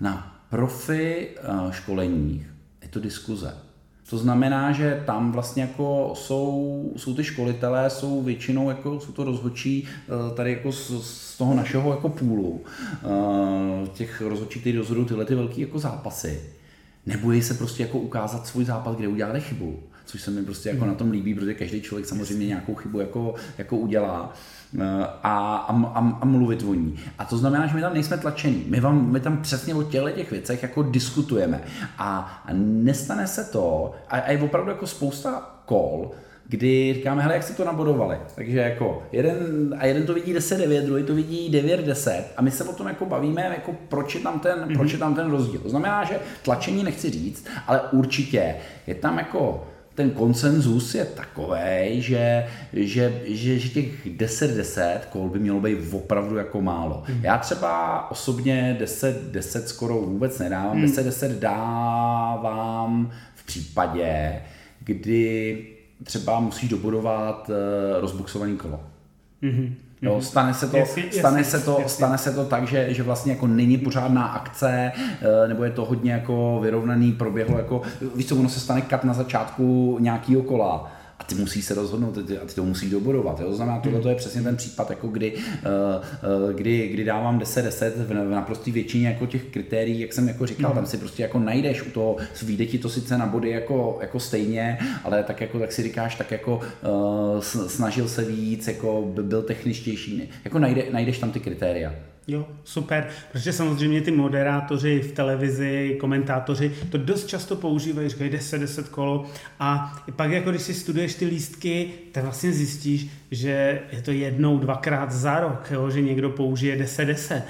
Na profi uh, školeních je to diskuze to znamená, že tam vlastně jako jsou, jsou ty školitelé, jsou většinou jako, jsou to rozhodčí eh, tady jako z, z toho našeho jako půlu, eh, těch rozhodčí, kteří rozhodují tyhle ty velké jako zápasy. Nebojí se prostě jako ukázat svůj zápas, kde udělali chybu, což se mi prostě jako na tom líbí, protože každý člověk samozřejmě nějakou chybu jako, jako udělá. Eh, a, a, a, a mluvit o ní. A to znamená, že my tam nejsme tlačení. My, vám, my tam přesně o těchto těch věcech jako diskutujeme. A, a nestane se to, a, a je opravdu jako spousta kol, kdy říkáme, hele, jak si to nabodovali. Takže jako jeden, a jeden to vidí 10-9, druhý to vidí 9-10 a my se o tom jako bavíme, jako proč je tam ten, mm-hmm. proč je tam ten rozdíl. To znamená, že tlačení nechci říct, ale určitě je tam jako ten konsenzus je takový, že, že, že, že těch 10-10 kol by mělo být opravdu jako málo. Mm. Já třeba osobně 10-10 skoro vůbec nedávám, mm. 10-10 dávám v případě, kdy třeba musíš dobudovat uh, rozbuxovaný kolo. Mm-hmm. Jo, mhm. stane se to, jasně, stane jasně, se to, jasně. stane se to tak, že, že vlastně jako není pořádná akce, eh, nebo je to hodně jako vyrovnaný, proběhlo jako, víš co, ono se stane kat na začátku nějakého kola ty musíš se rozhodnout a ty to musíš dobudovat. Jo? To znamená, tohle to je přesně ten případ, jako kdy, uh, kdy, kdy dávám 10-10 v naprosté většině jako těch kritérií, jak jsem jako říkal, mm. tam si prostě jako najdeš u toho, vyjde ti to sice na body jako, jako stejně, ale tak jako tak si říkáš, tak jako uh, snažil se víc, jako by byl techničtější, jako najde, najdeš tam ty kritéria. Jo, super, protože samozřejmě ty moderátoři v televizi, komentátoři to dost často používají, říkají 10, 10 kolo. A pak jako když si studuješ ty lístky, tak vlastně zjistíš, že je to jednou, dvakrát za rok, jo, že někdo použije 10, 10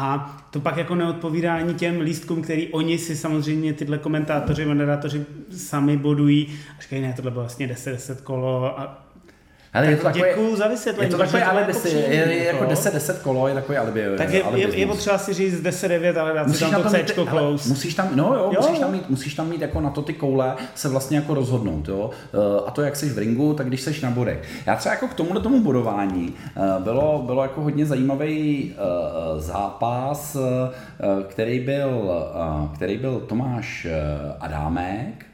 a to pak jako neodpovídá ani těm lístkům, který oni si samozřejmě tyhle komentátoři, moderátoři sami bodují a říkají, ne, tohle bylo vlastně 10, 10 kolo a ale tak je to takové, děkuju za vysvětlení. Je to takové alibi, jako, je, je, jako 10-10 kolo, je takový alibi. Tak je, alibi je, je potřeba si říct 10-9, ale dát si tam to C close. Musíš tam, no jo, jo, musíš tam, mít, musíš tam mít jako na to ty koule se vlastně jako rozhodnout, jo. Eh, a to, jak jsi v ringu, tak když jsi na bodech. Já třeba jako k tomuhle tomu bodování eh, bylo, bylo jako hodně zajímavý uh, zápas, který byl, který byl Tomáš Adámek,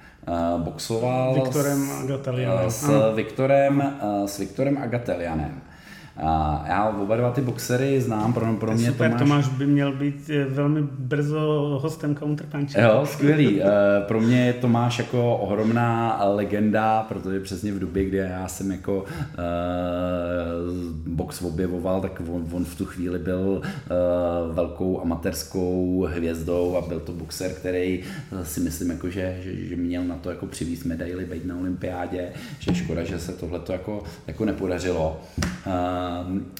boxoval Viktorem Agatelianem. S, Viktorem, s Viktorem Agatelianem. A já oba dva ty boxery znám, pro, pro mě Super, Tomáš... Tomáš by měl být eh, velmi brzo hostem Counterpunch. Jo, skvělý. Eh, pro mě je Tomáš jako ohromná legenda, protože přesně v době, kdy já jsem jako uh, box objevoval, tak on, on v tu chvíli byl uh, velkou amatérskou hvězdou a byl to boxer, který si myslím, jako, že, že, že měl na to jako přivízt medaily, být na olympiádě, že škoda, že se tohle jako, jako nepodařilo. Uh,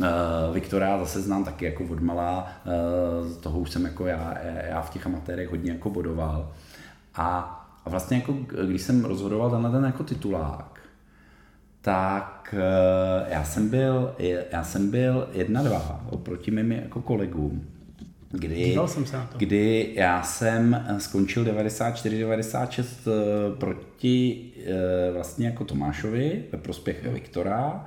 uh, Viktora zase znám taky jako od malá, uh, toho už jsem jako já, já v těch amatérech hodně jako bodoval. A, a vlastně jako, když jsem rozhodoval tenhle ten jako titulák, tak uh, já jsem byl, já jsem byl jedna dva oproti mým jako kolegům. Kdy, jsem se na to. kdy já jsem skončil 94-96 proti vlastně jako Tomášovi ve prospěch Viktora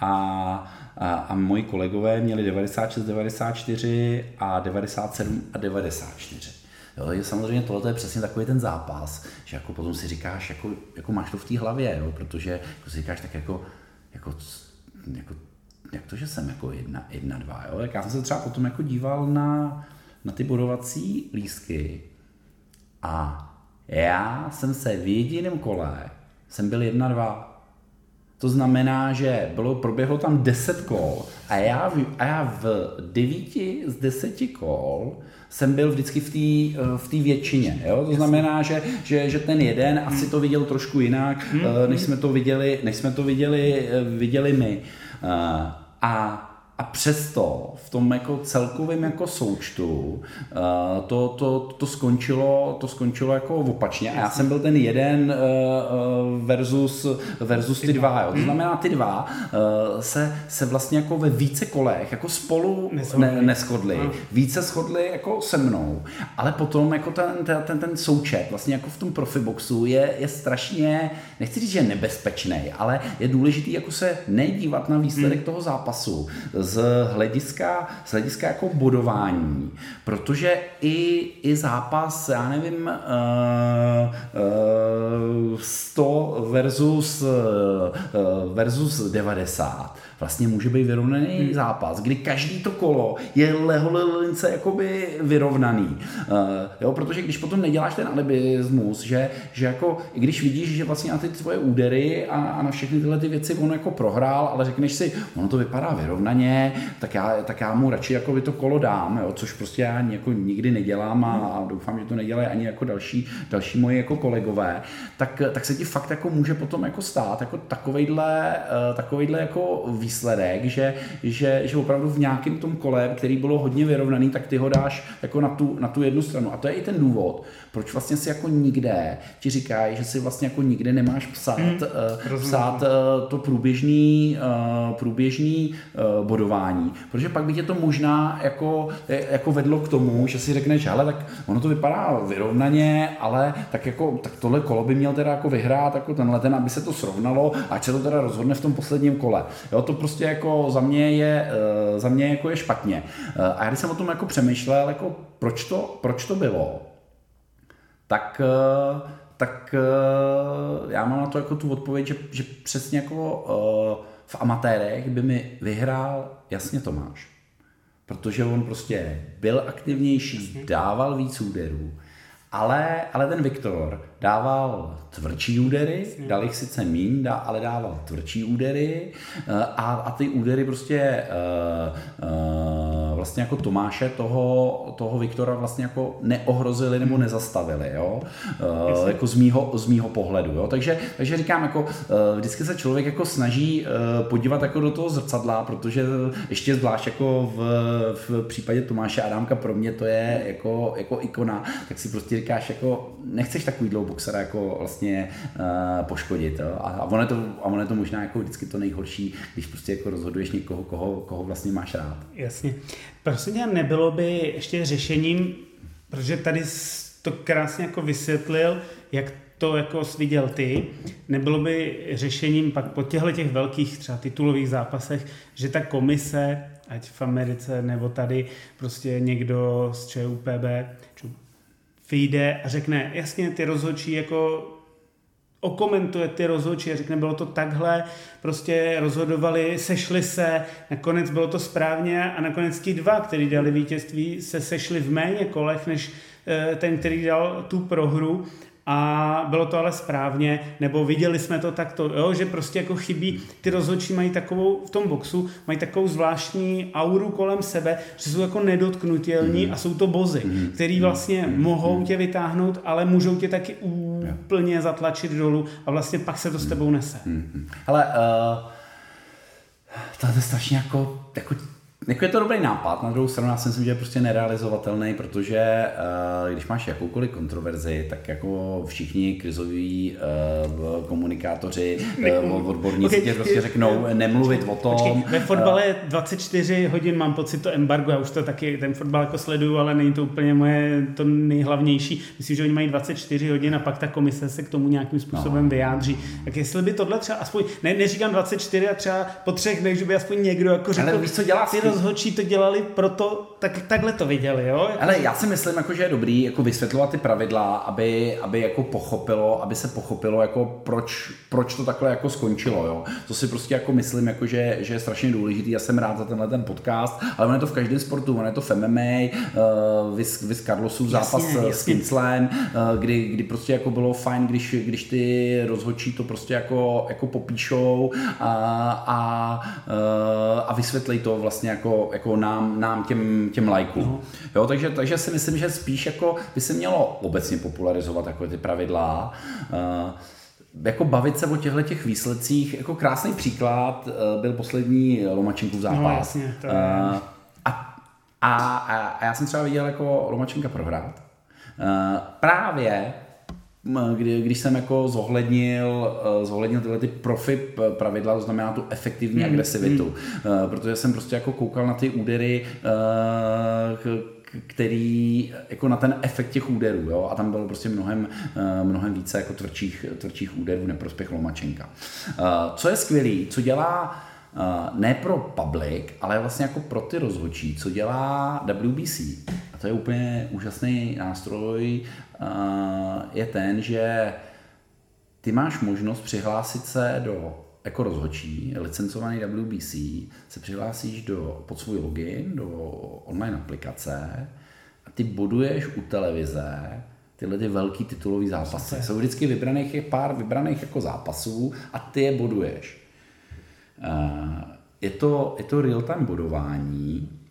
a a, a moji kolegové měli 96, 94 a 97 a 94. Jo, takže samozřejmě tohle je přesně takový ten zápas, že jako potom si říkáš, jako, jako máš to v té hlavě, jo, protože jako si říkáš tak jako, jako, jako jak to, že jsem jako jedna, jedna dva, jo? Tak já jsem se třeba potom jako díval na, na ty bodovací lístky a já jsem se v jediném kole, jsem byl jedna dva To znamená, že bylo, proběhlo tam 10 kol a já, v, a já v 9 z 10 kol jsem byl vždycky v té v tý většině. Jo? To znamená, že, že, že ten jeden asi to viděl trošku jinak, hmm. než jsme to viděli, než jsme to viděli, viděli my. A a přesto v tom jako celkovém jako součtu uh, to, to, to, skončilo, to skončilo jako opačně a já jsem byl ten jeden uh, versus, versus ty dva. Jo. To znamená, ty dva se, se vlastně jako ve více kolech jako spolu neschodli, ne, neschodli více shodli jako se mnou, ale potom jako ten, ten, ten součet vlastně jako v tom profiboxu je, je strašně, nechci říct, že je nebezpečný, ale je důležitý jako se nedívat na výsledek hmm. toho zápasu z hlediska, z hlediska jako bodování, protože i, i zápas, já nevím, uh, uh, 100 versus, uh, versus 90, vlastně může být vyrovnaný hmm. zápas, kdy každý to kolo je leholelince jakoby vyrovnaný. Uh, jo, protože když potom neděláš ten alibismus, že, že jako, i když vidíš, že vlastně na ty tvoje údery a, a na všechny tyhle ty věci on jako prohrál, ale řekneš si, ono to vypadá vyrovnaně, tak já, tak já mu radši jako by to kolo dám, jo, což prostě já jako nikdy nedělám a, a doufám, že to nedělají ani jako další, další moji jako kolegové, tak, tak se ti fakt jako může potom jako stát jako takovejhle, uh, takovejhle jako výsledek, že, že, že opravdu v nějakém tom kole, který bylo hodně vyrovnaný, tak ty ho dáš jako na tu, na tu jednu stranu. A to je i ten důvod, proč vlastně si jako nikde ti říkají, že si vlastně jako nikde nemáš psát, hmm, uh, psát uh, to průběžný, uh, průběžný uh, bodování, protože pak by tě to možná jako, jako vedlo k tomu, že si řekneš, hele, tak ono to vypadá vyrovnaně, ale tak jako, tak tohle kolo by měl teda jako vyhrát jako tenhle ten, aby se to srovnalo, ať se to teda rozhodne v tom posledním kole. Jo, to prostě jako za mě je, eh, za mě jako je špatně. Eh, a já když jsem o tom jako přemýšlel, jako proč to, proč to bylo, tak eh, tak já mám na to jako tu odpověď, že, že přesně jako v amatérech by mi vyhrál jasně Tomáš. Protože on prostě byl aktivnější, dával víc úderů, ale, ale ten Viktor dával tvrdší údery, dal jich sice míň, ale dával tvrdší údery eh, a, a ty údery prostě uh, uh, vlastně jako Tomáše toho, toho Viktora vlastně jako neohrozili nebo nezastavili, jo? Uh, jako z mýho, z mýho pohledu, jo? Takže, takže říkám, jako uh, vždycky se člověk jako snaží uh, podívat jako do toho zrcadla, protože ještě zvlášť jako v, v případě Tomáše Adámka pro mě to je jako, jako ikona, tak si prostě říkáš, jako nechceš takový boxera jako vlastně uh, poškodit. Jo? A, a, ono je to, a ono je to možná jako vždycky to nejhorší, když prostě jako rozhoduješ někoho, koho, koho vlastně máš rád. Jasně. Prosím tě, nebylo by ještě řešením, protože tady to krásně jako vysvětlil, jak to jako viděl ty, nebylo by řešením pak po těchto těch velkých třeba titulových zápasech, že ta komise, ať v Americe nebo tady prostě někdo z ČUPB, vyjde a řekne, jasně, ty rozhodčí jako okomentuje ty rozhodčí a řekne, bylo to takhle, prostě rozhodovali, sešli se, nakonec bylo to správně a nakonec ti dva, kteří dali vítězství, se sešli v méně kolech, než eh, ten, který dal tu prohru a bylo to ale správně, nebo viděli jsme to takto, jo, že prostě jako chybí, ty rozhodčí mají takovou, v tom boxu, mají takovou zvláštní auru kolem sebe, že jsou jako nedotknutelní mm. a jsou to bozy, mm. který vlastně mm. mohou tě vytáhnout, ale můžou tě taky úplně zatlačit dolů a vlastně pak se to s tebou nese. Mm. Ale uh, to je strašně jako, jako jako je to dobrý nápad, na druhou stranu já si myslím, že je prostě nerealizovatelný, protože uh, když máš jakoukoliv kontroverzi, tak jako všichni krizoví uh, komunikátoři, uh, odborníci okay. tě prostě řeknou nemluvit o tom. Počkej, ve fotbale je 24 hodin, mám pocit to embargo, já už to taky ten fotbal jako sleduju, ale není to úplně moje to nejhlavnější. Myslím, že oni mají 24 hodin a pak ta komise se k tomu nějakým způsobem no. vyjádří. Tak jestli by tohle třeba aspoň, ne, neříkám 24 a třeba po třech dnech, že by aspoň někdo jako řekl, ale víš, co dělá rozhodčí to dělali proto, tak takhle to viděli, jo? Jako... Ale já si myslím, jako, že je dobrý jako vysvětlovat ty pravidla, aby, aby jako pochopilo, aby se pochopilo, jako proč, proč to takhle jako skončilo, jo? To si prostě jako myslím, jako, že, že je strašně důležitý. Já jsem rád za tenhle ten podcast, ale ono je to v každém sportu, ono je to v MMA, uh, vys, vys Carlosův zápas jasně, s Kinslem, uh, kdy, kdy prostě jako bylo fajn, když, když ty rozhodčí to prostě jako, jako popíšou a, a, uh, a vysvětlí to vlastně jako, jako nám, nám těm, těm lajkům. Uh-huh. Jo, takže, takže si myslím, že spíš jako by se mělo obecně popularizovat jako ty pravidla. Uh, jako bavit se o těchto těch výsledcích, jako krásný příklad uh, byl poslední Lomačenkův zápas. No, jasně, to je... uh, a, a, a já jsem třeba viděl jako Lomačenka prohrát. Uh, právě kdy, když jsem jako zohlednil, eh, zohlednil tyhle ty profi pravidla, to znamená tu efektivní mm, agresivitu, mm. protože jsem prostě jako koukal na ty údery, eh, který jako na ten efekt těch úderů, jo, a tam bylo prostě mnohem, mnohem více jako tvrdších, tvrdších úderů neprospěch Lomačenka. Co je skvělý, co dělá ne pro public, ale vlastně jako pro ty rozhodčí, co dělá WBC. To je úplně úžasný nástroj, je ten, že ty máš možnost přihlásit se do jako rozhodčí, licencovaný WBC, se přihlásíš do, pod svůj login do online aplikace a ty boduješ u televize tyhle ty velký titulový zápasy. Jsou vždycky vybraných je pár vybraných jako zápasů a ty je boduješ. Je to, je to real-time bodování,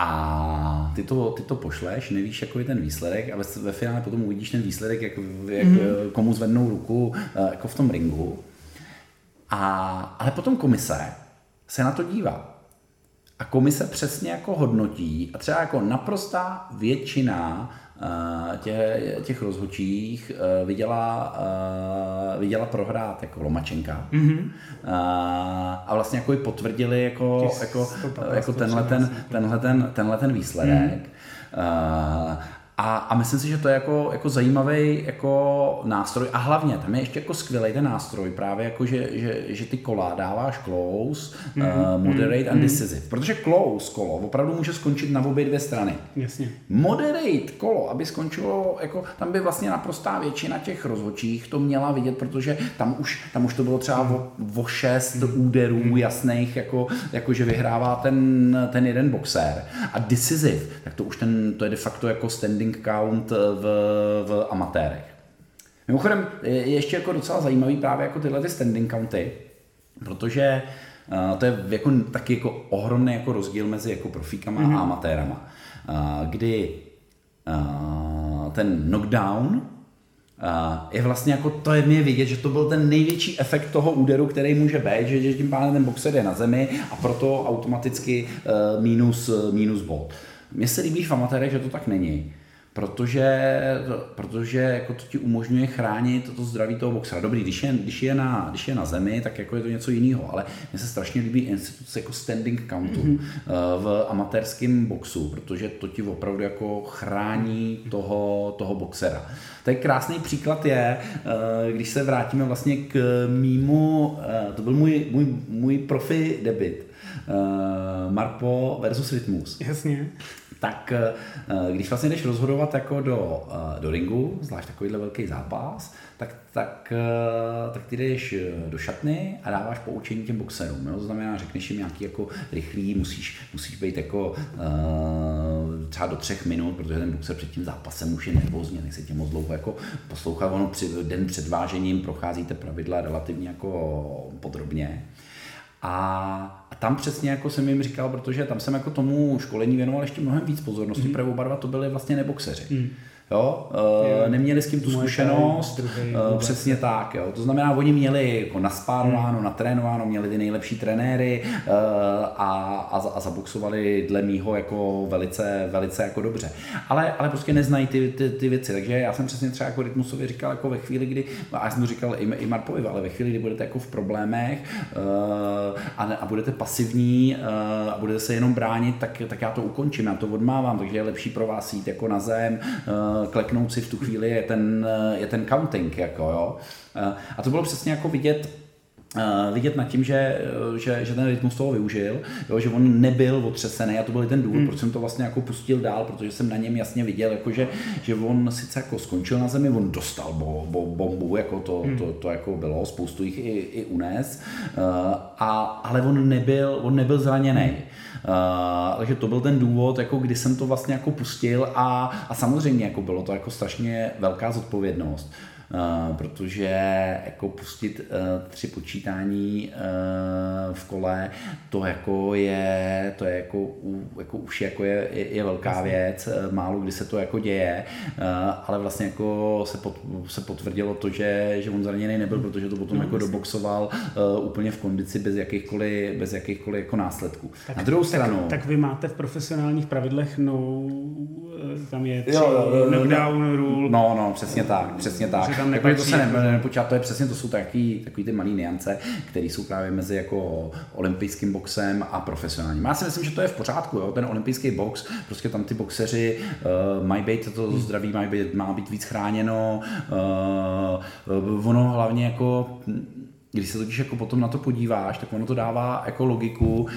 a ty to, ty to pošleš, nevíš, jaký je ten výsledek a ve, ve finále potom uvidíš ten výsledek, jak, jak mm-hmm. komu zvednou ruku eh, jako v tom ringu. A, ale potom komise se na to dívá. A komise přesně jako hodnotí a třeba jako naprostá většina Eh, tě, těch rozhodčích eh, viděla, eh, viděla prohrát jako Lomačenka mm-hmm. a vlastně jako i potvrdili jako, jako, jako tenhle, ten, tenhle, ten, tenhle ten výsledek. Mm. A, a myslím si, že to je jako, jako zajímavý jako nástroj a hlavně tam je ještě jako skvělý ten nástroj právě jako, že, že, že ty kola dáváš close, mm, uh, moderate mm, and decisive. Protože close kolo opravdu může skončit na obě dvě strany. Jasně. Moderate kolo, aby skončilo, jako, tam by vlastně naprostá většina těch rozhodčích to měla vidět, protože tam už, tam už to bylo třeba mm. o, o šest mm. úderů mm. jasných, jako, jako že vyhrává ten, ten jeden boxer. A decisive, tak to už ten, to je de facto jako standing winning count v, v amatérech. Mimochodem je ještě jako docela zajímavý právě jako tyhle ty standing county, protože uh, to je jako, taky jako ohromný jako rozdíl mezi jako profíkama mm-hmm. a amatérama, uh, kdy ten knockdown Uh, je vlastně jako to je mě vidět, že to byl ten největší efekt toho úderu, který může být, že, že tím pádem ten boxer je na zemi a proto automaticky uh, minus, minus bod. Mně se líbí v amatérech, že to tak není protože, protože jako to ti umožňuje chránit to zdraví toho boxera. Dobrý, když je, když je, na, když je na zemi, tak jako je to něco jiného, ale mně se strašně líbí instituce jako standing countu mm-hmm. v amatérském boxu, protože to ti opravdu jako chrání toho, toho boxera. Tak krásný příklad je, eh, když se vrátíme vlastně k mýmu, eh, to byl můj, můj, můj profi debit, Marpo versus Rytmus. Jasně tak eh, když vlastně jdeš rozhodovat jako do, eh, do ringu, zvlášť takovýhle velký zápas, tak, tak, eh, tak ty jdeš do šatny a dáváš poučení těm boxerům. Jo? To znamená, řekneš jim nějaký jako rychlý, musíš, musíš být jako třeba do třech minut, protože ten boxer před tím zápasem už je nervózně, nechce tě moc dlouho jako poslouchat. Ono při, den před vážením procházíte pravidla relativně jako podrobně. A tam přesně jako jsem jim říkal, protože tam jsem jako tomu školení věnoval ještě mnohem víc pozornosti, mm. protože oba dva to byli vlastně neboxeři. Mm. Jo, uh, neměli s tím tu zkušenost, uh, přesně tak. Jo. To znamená, oni měli jako naspárováno, hmm. natrénováno, měli ty nejlepší trenéry uh, a, a, a zaboxovali dle mýho jako velice, velice jako dobře. Ale, ale prostě neznají ty, ty, ty, věci, takže já jsem přesně třeba jako Rytmusovi říkal jako ve chvíli, kdy, a já jsem to říkal i, i Marpovi, ale ve chvíli, kdy budete jako v problémech a, a budete pasivní a budete se jenom bránit, tak, tak já to ukončím, já to odmávám, takže je lepší pro vás jít jako na zem, kleknout si v tu chvíli je ten, je ten counting, jako jo. A to bylo přesně jako vidět vidět nad tím, že, že, že ten rytmus toho využil, jo, že on nebyl otřesený a to byl ten důvod, hmm. proč jsem to vlastně jako pustil dál, protože jsem na něm jasně viděl, jako že, že on sice jako skončil na zemi, on dostal bo, bo, bombu, jako to, hmm. to, to, jako bylo, spoustu jich i, i unes, uh, a, ale on nebyl, on nebyl zraněný. Hmm. Uh, takže to byl ten důvod, jako kdy jsem to vlastně jako pustil a, a samozřejmě jako bylo to jako strašně velká zodpovědnost. Uh, protože jako pustit uh, tři počítání uh, v kole, to jako je, to je jako, u, jako už jako je, je, je velká věc, málo kdy se to jako děje, ale vlastně jako se, pot, se potvrdilo to, že, že on zraněný nebyl, protože to potom no, jako doboxoval úplně v kondici bez jakýchkoliv, bez jakýchkoliv jako následků. Tak, Na druhou stranu... Tak, tak vy máte v profesionálních pravidlech no, tam je tři jo, knockdown rule. No, no, přesně tak, přesně tak tam jako to se ne, nepočítá, to je přesně, to jsou taky, takový ty malé niance, které jsou právě mezi jako olympijským boxem a profesionálním. Já si myslím, že to je v pořádku, jo? ten olympijský box, prostě tam ty boxeři uh, mají být, to zdraví má být, má být víc chráněno, uh, ono hlavně jako když se totiž jako potom na to podíváš, tak ono to dává jako logiku, uh,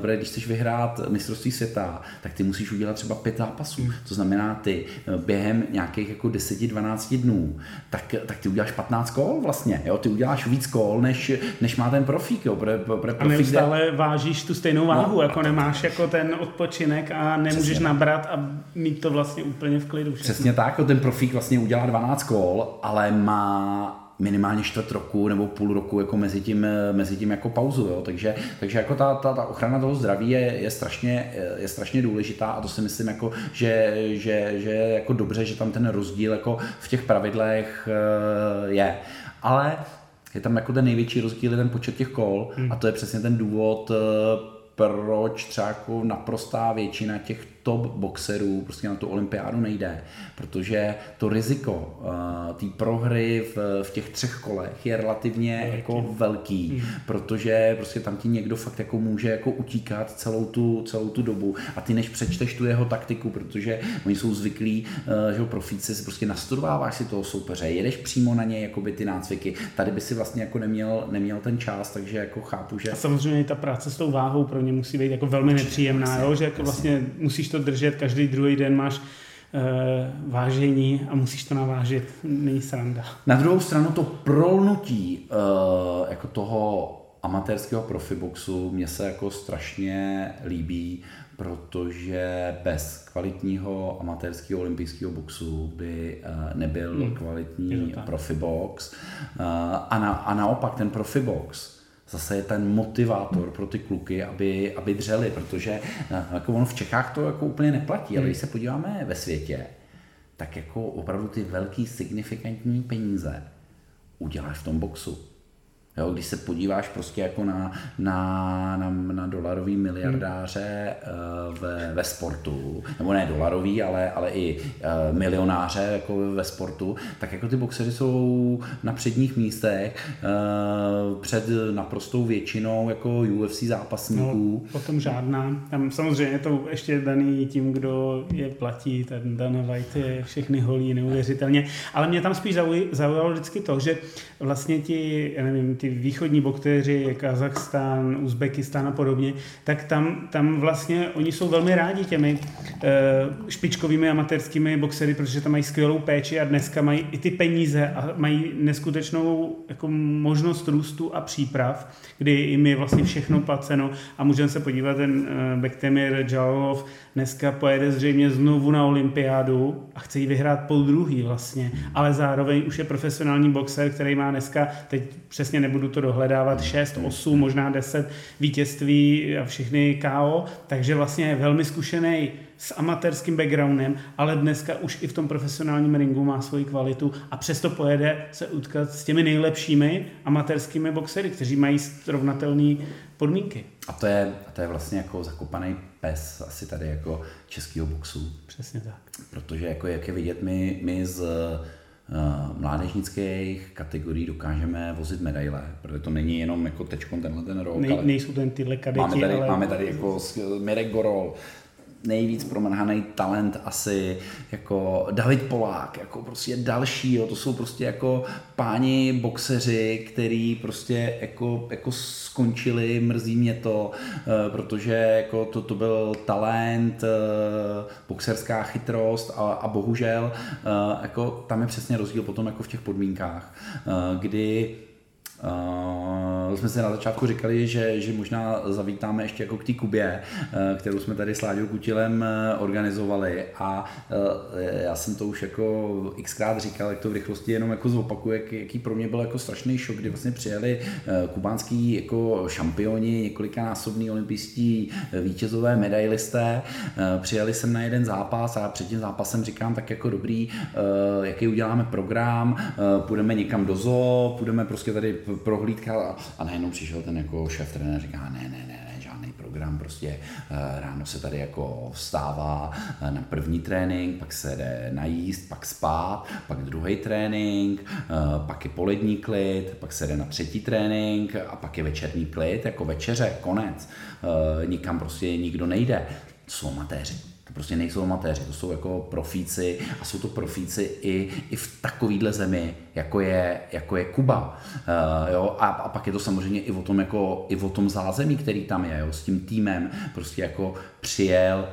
protože když chceš vyhrát mistrovství světa, tak ty musíš udělat třeba pět zápasů. Hmm. To znamená, ty uh, během nějakých jako 10-12 dnů, tak, tak ty uděláš 15 kol vlastně, jo? ty uděláš víc kol, než, než má ten profík. Jo? Pro, pro, pro a neustále jde... vážíš tu stejnou váhu, no, jako nemáš jako ten odpočinek a nemůžeš Přesně. nabrat a mít to vlastně úplně v klidu. Všechno. Přesně tak, ten profík vlastně udělá 12 kol, ale má minimálně čtvrt roku nebo půl roku jako mezi tím, mezi tím jako pauzu, jo? Takže, takže jako ta, ta, ta, ochrana toho zdraví je, je, strašně, je strašně důležitá a to si myslím, jako, že, že, že je jako dobře, že tam ten rozdíl jako v těch pravidlech eh, je. Ale je tam jako ten největší rozdíl je ten počet těch kol hmm. a to je přesně ten důvod, eh, proč třeba jako naprostá většina těch top boxerů prostě na tu olympiádu nejde, protože to riziko uh, té prohry v, v těch třech kolech je relativně velký. jako velký, hmm. protože prostě tam ti někdo fakt jako může jako utíkat celou tu, celou tu dobu a ty než přečteš tu jeho taktiku, protože oni jsou zvyklí, uh, že profíci si prostě nastudováváš si toho soupeře, jedeš přímo na něj jakoby ty nácviky, tady by si vlastně jako neměl, neměl ten čas, takže jako chápu, že... A samozřejmě ta práce s tou váhou pro ně musí být jako velmi nepříjemná, jo? že jako vlastně musíš to držet, každý druhý den máš e, vážení a musíš to navážit, není sranda. Na druhou stranu to prolnutí e, jako toho amatérského profiboxu mě se jako strašně líbí, protože bez kvalitního amatérského olympijského boxu by eh, nebyl hmm. kvalitní profibox. A, na, a naopak ten profibox zase je ten motivátor pro ty kluky, aby, aby dřeli, protože eh, jako ono v Čechách to jako úplně neplatí, ale když se podíváme ve světě, tak jako opravdu ty velký signifikantní peníze uděláš v tom boxu. Jo, když se podíváš prostě jako na, na, na, na dolarový miliardáře hmm. ve, ve sportu, nebo ne dolarový, ale, ale i uh, milionáře jako ve sportu, tak jako ty boxeři jsou na předních místech uh, před naprostou většinou jako UFC zápasníků. No, potom žádná. Tam samozřejmě to ještě daný tím, kdo je platí, ten Dana White je všechny holí neuvěřitelně, ale mě tam spíš zaujalo vždycky to, že vlastně ti, já nevím, ty východní bokteři, Kazachstán, Uzbekistán a podobně, tak tam, tam vlastně oni jsou velmi rádi těmi e, špičkovými amatérskými boxery, protože tam mají skvělou péči a dneska mají i ty peníze a mají neskutečnou jako možnost růstu a příprav, kdy jim je vlastně všechno placeno. A můžeme se podívat, ten e, Bektemir Jalov dneska pojede zřejmě znovu na olympiádu a chce ji vyhrát po druhý vlastně, ale zároveň už je profesionální boxer, který má dneska, teď přesně nebudu to dohledávat, 6, 8, možná 10 vítězství a všechny KO, takže vlastně je velmi zkušený s amatérským backgroundem, ale dneska už i v tom profesionálním ringu má svoji kvalitu a přesto pojede se utkat s těmi nejlepšími amatérskými boxery, kteří mají srovnatelné podmínky. A to je, a to je vlastně jako zakopaný pes asi tady jako českého boxu. Přesně tak. Protože jako jak je vidět, my, my z mládežnických kategorií dokážeme vozit medaile, protože to není jenom jako tečkon tenhle ten rok. Nej, ale nejsou ten tyhle kadeti, máme tady, ale... máme tady jako Mirek Gorol, nejvíc promrhaný talent asi jako David Polák, jako prostě další, jo, to jsou prostě jako páni boxeři, který prostě jako, jako skončili, mrzí mě to, eh, protože jako to, to byl talent, eh, boxerská chytrost a, a bohužel eh, jako tam je přesně rozdíl potom jako v těch podmínkách, kdy Uh, jsme si na začátku říkali, že, že možná zavítáme ještě jako k té Kubě, uh, kterou jsme tady s Láďou Kutilem uh, organizovali. A uh, já jsem to už jako xkrát říkal, jak to v rychlosti jenom jako zopakuju, jak, jaký pro mě byl jako strašný šok, kdy vlastně přijeli uh, kubánský jako šampioni, několikanásobní olympijští vítězové medailisté, uh, přijeli jsem na jeden zápas a před tím zápasem říkám tak jako dobrý, uh, jaký uděláme program, uh, půjdeme někam do zoo, půjdeme prostě tady prohlídka a, a najednou přišel ten jako šéf trenér říká, ne, ne, ne, ne, žádný program, prostě eh, ráno se tady jako vstává eh, na první trénink, pak se jde najíst, pak spát, pak druhý trénink, eh, pak je polední klid, pak se jde na třetí trénink a pak je večerní klid, jako večeře, konec. Nikam prostě nikdo nejde. Jsou amatéři prostě nejsou amatéři, to jsou jako profíci a jsou to profíci i, i v takovýhle zemi, jako je, jako je Kuba. Uh, jo? A, a, pak je to samozřejmě i o tom, jako, i o tom zázemí, který tam je, jo? s tím týmem, prostě jako přijel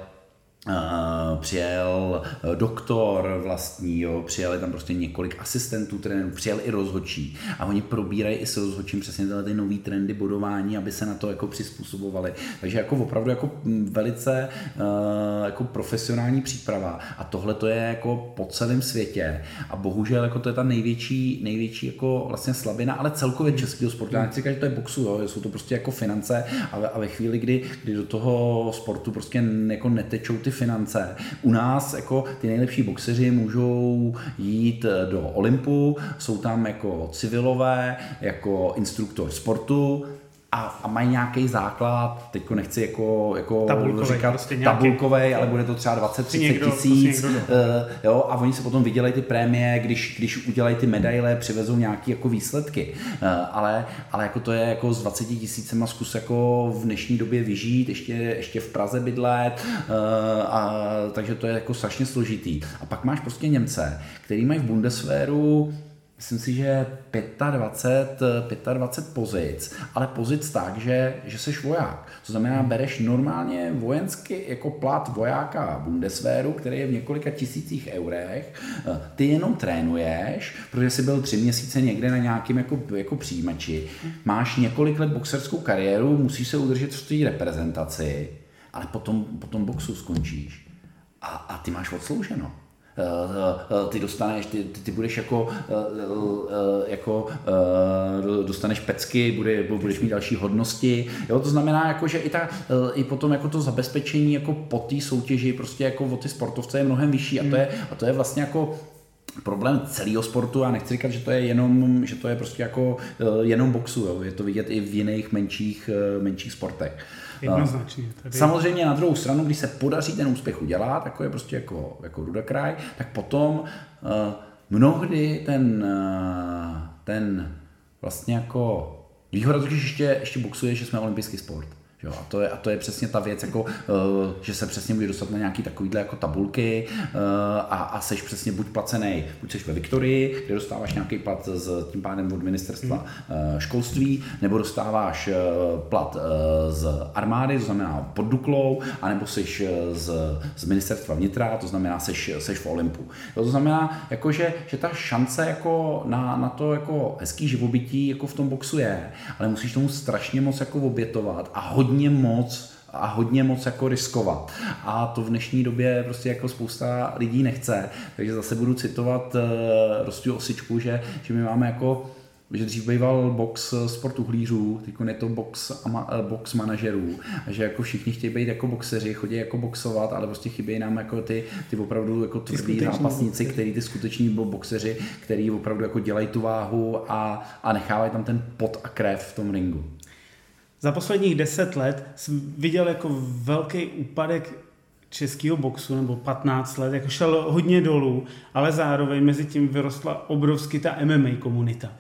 přijel eh, doktor vlastní, jo, přijeli tam prostě několik asistentů trenérů, přijel i rozhodčí a oni probírají i s rozhodčím přesně tyhle ty nový trendy bodování, aby se na to jako přizpůsobovali. Takže jako opravdu jako velice uh, jako profesionální příprava a tohle to je jako po celém světě a bohužel jako to je ta největší, největší jako vlastně slabina, ale celkově českého sportu. Já nechci říkat, že to je boxu, jo, jsou to prostě jako finance a ve, a ve chvíli, kdy, kdy do toho sportu prostě jako netečou ty finance. U nás jako ty nejlepší boxeři můžou jít eh, do Olympu, jsou tam jako civilové, jako instruktor sportu, a, a mají nějaký základ, teďko nechci jako, jako tabulkovej, říkat prostě tabulkový, ale bude to třeba 20-30 tisíc, prostě uh, jo, a oni se potom vydělají ty prémie, když, když udělají ty medaile, přivezou nějaké jako výsledky, uh, ale, ale jako to je jako s 20 tisícema zkus jako v dnešní době vyžít, ještě, ještě v Praze bydlet, uh, a, takže to je jako strašně složitý. A pak máš prostě Němce, který mají v Bundeswehru myslím si, že 25, 25 pozic, ale pozic tak, že, že jsi voják. To znamená, bereš normálně vojenský jako plat vojáka Bundeswehru, který je v několika tisících eurech, ty jenom trénuješ, protože jsi byl tři měsíce někde na nějakém jako, jako přijímači, máš několik let boxerskou kariéru, musíš se udržet v té reprezentaci, ale potom, potom boxu skončíš. A, a ty máš odslouženo. Eh, eh, ty dostaneš, ty, ty, ty budeš jako, eh, jako dostaneš pecky, bude, budeš mít další hodnosti, jo, to znamená jako, že i, ta, i potom jako to zabezpečení jako po té soutěži prostě jako o ty sportovce je mnohem vyšší a to je, a to je vlastně jako problém celého sportu a nechci říkat, že to je jenom, že to je prostě jako jenom boxu, jo. je to vidět i v jiných menších, menších sportech. Jednoznačně. Tady... Samozřejmě na druhou stranu, když se podaří ten úspěch udělat, jako je prostě jako, jako Rudakraj, tak potom uh, mnohdy ten, uh, ten vlastně jako výhoda totiž ještě, ještě boxuje, že jsme olympijský sport. Jo, a, to je, a to je přesně ta věc, jako, uh, že se přesně může dostat na nějaký takovýhle jako tabulky uh, a, a seš přesně buď placený, buď seš ve Viktorii, kde dostáváš nějaký plat z, tím pádem od ministerstva uh, školství, nebo dostáváš uh, plat uh, z armády, to znamená pod Duklou, anebo seš z, z ministerstva vnitra, to znamená seš, seš v Olympu. Jo, to znamená, jako, že, že ta šance jako na, na to jako hezký živobytí jako v tom boxu je, ale musíš tomu strašně moc jako obětovat a hodně hodně moc a hodně moc jako riskovat. A to v dnešní době prostě jako spousta lidí nechce. Takže zase budu citovat uh, Rostu Osičku, že, že my máme jako že dřív býval box sport uhlířů, teď je to box, ama, eh, box manažerů, a že jako všichni chtějí být jako boxeři, chodí jako boxovat, ale prostě chybějí nám jako ty, ty opravdu jako tvrdý zápasníci, který ty skuteční boxeři, který opravdu jako dělají tu váhu a, a nechávají tam ten pot a krev v tom ringu. Za posledních deset let jsem viděl jako velký úpadek českého boxu, nebo 15 let, jako šel hodně dolů, ale zároveň mezi tím vyrostla obrovsky ta MMA komunita.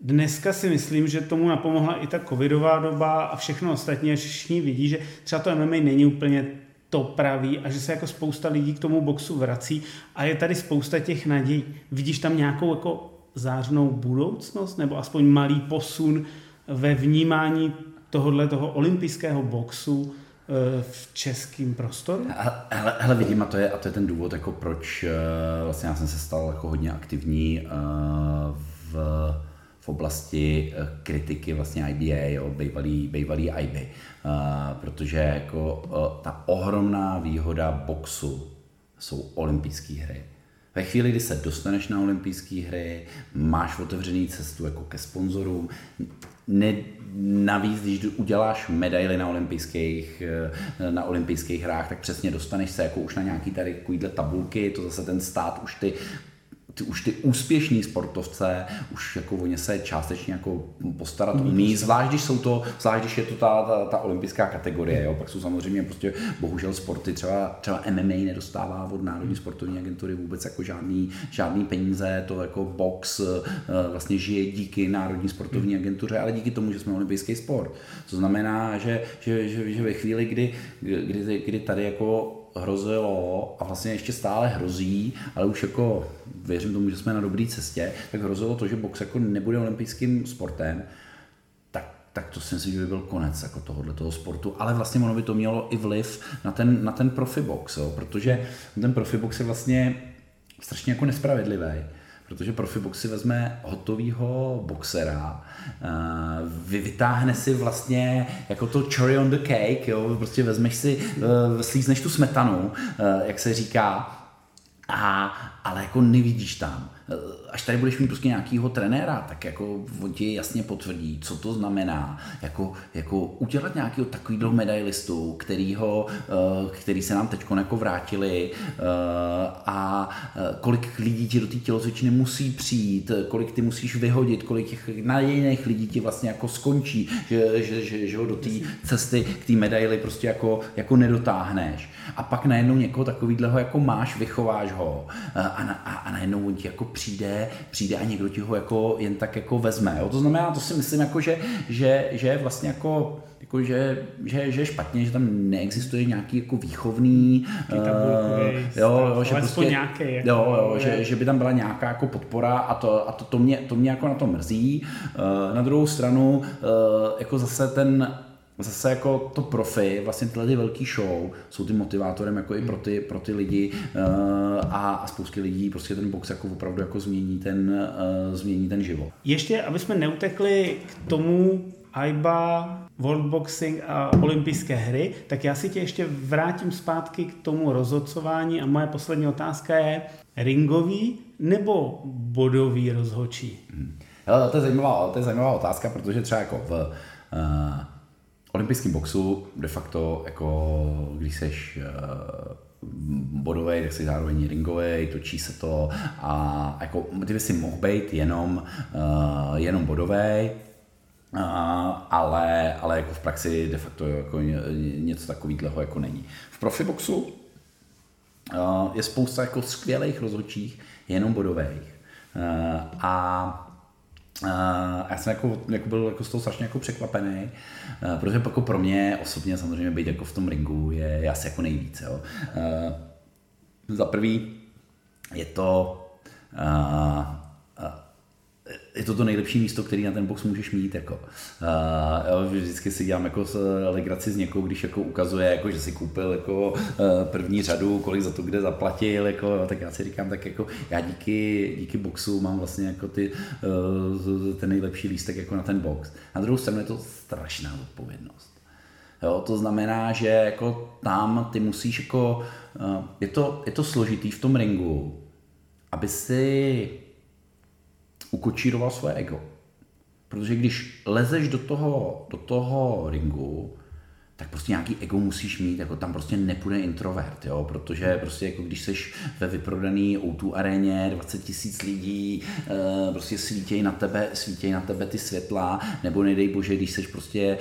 Dneska si myslím, že tomu napomohla i ta covidová doba a všechno ostatní, že všichni vidí, že třeba to MMA není úplně to praví a že se jako spousta lidí k tomu boxu vrací a je tady spousta těch nadějí. Vidíš tam nějakou jako zářnou budoucnost nebo aspoň malý posun ve vnímání tohohle toho olympijského boxu eh, v českém prostoru? Hele, hele, vidím, a to, je, a to je ten důvod, jako proč eh, vlastně já jsem se stal jako hodně aktivní eh, v, v oblasti kritiky vlastně IBA, jo, bývalý, bývalý IB, protože jako ta ohromná výhoda boxu jsou olympijské hry. Ve chvíli, kdy se dostaneš na olympijské hry, máš otevřený cestu jako ke sponzorům, ne, navíc, když uděláš medaily na olympijských, eh, na olympijských hrách, tak přesně dostaneš se jako už na nějaký tady tabulky, to zase ten stát už ty ty, už ty úspěšní sportovce, už jako oni se částečně jako postarat umí, zvlášť když jsou to, zvlášť když je to ta, ta, ta olympijská kategorie, jo, pak jsou samozřejmě prostě bohužel sporty, třeba, třeba MMA nedostává od Národní sportovní agentury vůbec jako žádný, žádný peníze, to jako box eh, vlastně žije díky Národní sportovní agentuře, ale díky tomu, že jsme olympijský sport. To znamená, že, že, že, že ve chvíli, kdy, kdy, kdy tady jako hrozilo a vlastně ještě stále hrozí, ale už jako věřím tomu, že jsme na dobré cestě, tak hrozilo to, že box jako nebude olympijským sportem, tak, tak to si myslím, že by byl konec jako tohohle toho sportu, ale vlastně ono by to mělo i vliv na ten, na ten profibox, jo, protože ten profibox je vlastně strašně jako nespravedlivý protože profibox si vezme hotovýho boxera, uh, vytáhne si vlastně jako to cherry on the cake, jo, prostě vezmeš si, uh, slízneš tu smetanu, uh, jak se říká, a, ale jako nevidíš tam. Eh, až tady budeš mít prostě nějakýho trenéra, tak jako on ti jasně potvrdí, co to znamená, jako, jako udělat nějakého takovýhle medailistu, kterýho, eh, který se nám teď jako vrátili eh, a kolik lidí ti do té tělocvičny musí přijít, kolik ty musíš vyhodit, kolik těch nadějných lidí ti vlastně jako skončí, že, že, že, že ho do té cesty k té medaili prostě jako, jako nedotáhneš. A pak najednou někoho takovýhleho jako máš, vychováš ho a, a, a najednou on ti jako přijde, přijde a někdo ti ho jako jen tak jako vezme. Jo? To znamená, to si myslím, jako, že, že, že vlastně jako jako, že, že, že je špatně, že tam neexistuje nějaký jako výchovný, uh, jo, jo, že prostě, nějaký, jako, jo, jo, že, že, by tam byla nějaká jako podpora a to, a to, to, mě, to mě jako na to mrzí. Uh, na druhou stranu, uh, jako zase ten zase jako to profi, vlastně tyhle ty velký show jsou ty motivátorem jako i pro ty, pro ty lidi uh, a, a spousty lidí prostě ten box jako opravdu jako změní ten, uh, změní ten život. Ještě, aby jsme neutekli k tomu AIBA, World Boxing a olympijské hry, tak já si tě ještě vrátím zpátky k tomu rozhodcování a moje poslední otázka je ringový nebo bodový rozhodčí? Hmm. to je zajímavá, to je zajímavá otázka, protože třeba jako v uh, olympijském boxu de facto, jako když seš uh, bodový, tak jsi zároveň ringový, točí se to a jako ty by si mohl být jenom, uh, jenom bodový, uh, ale, ale jako v praxi de facto jako něco takového jako není. V profiboxu uh, je spousta jako skvělých rozhodčích, jenom bodových. Uh, a Uh, já jsem jako, jako byl jako z toho strašně jako překvapený, protože jako pro mě osobně samozřejmě být jako v tom ringu je, asi jako nejvíc. Jo. Za prvý je to uh, je to to nejlepší místo, který na ten box můžeš mít. Jako. Uh, vždycky si dělám jako legraci s někou, když jako ukazuje, jako, že si koupil jako, uh, první řadu, kolik za to kde zaplatil, jako, tak já si říkám, tak jako já díky, díky boxu mám vlastně jako ty, ten nejlepší lístek jako na ten box. Na druhou stranu je to strašná odpovědnost. Jo, to znamená, že jako tam ty musíš jako, je, to, je to složitý v tom ringu, aby si ukočíroval své ego. Protože když lezeš do toho, do toho ringu, tak prostě nějaký ego musíš mít, jako tam prostě nepůjde introvert, jo, protože prostě jako když seš ve vyprodaný O2 aréně, 20 tisíc lidí, e, prostě svítějí na tebe, svítějí na tebe ty světla, nebo nedej bože, když seš prostě e,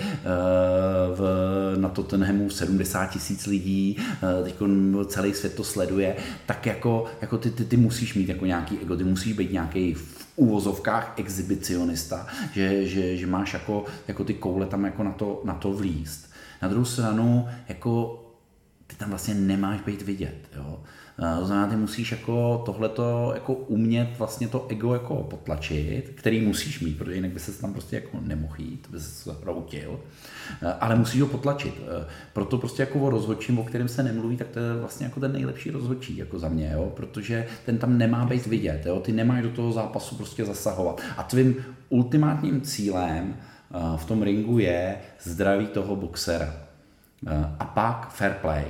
v, na Tottenhamu 70 tisíc lidí, e, teď celý svět to sleduje, tak jako, jako ty, ty, ty musíš mít jako nějaký ego, ty musíš být nějaký úvozovkách exhibicionista, že, že, že máš jako, jako ty koule tam jako na to, na to vlíst. Na druhou stranu, jako ty tam vlastně nemáš být vidět. Jo? To znamená, ty musíš jako tohleto jako umět vlastně to ego jako potlačit, který musíš mít, protože jinak by se tam prostě jako nemohl jít, by se routil, ale musíš ho potlačit. Proto prostě jako o rozhodčím, o kterém se nemluví, tak to je vlastně jako ten nejlepší rozhodčí jako za mě, jo? protože ten tam nemá být vidět, jo? ty nemáš do toho zápasu prostě zasahovat. A tvým ultimátním cílem v tom ringu je zdraví toho boxera. A pak fair play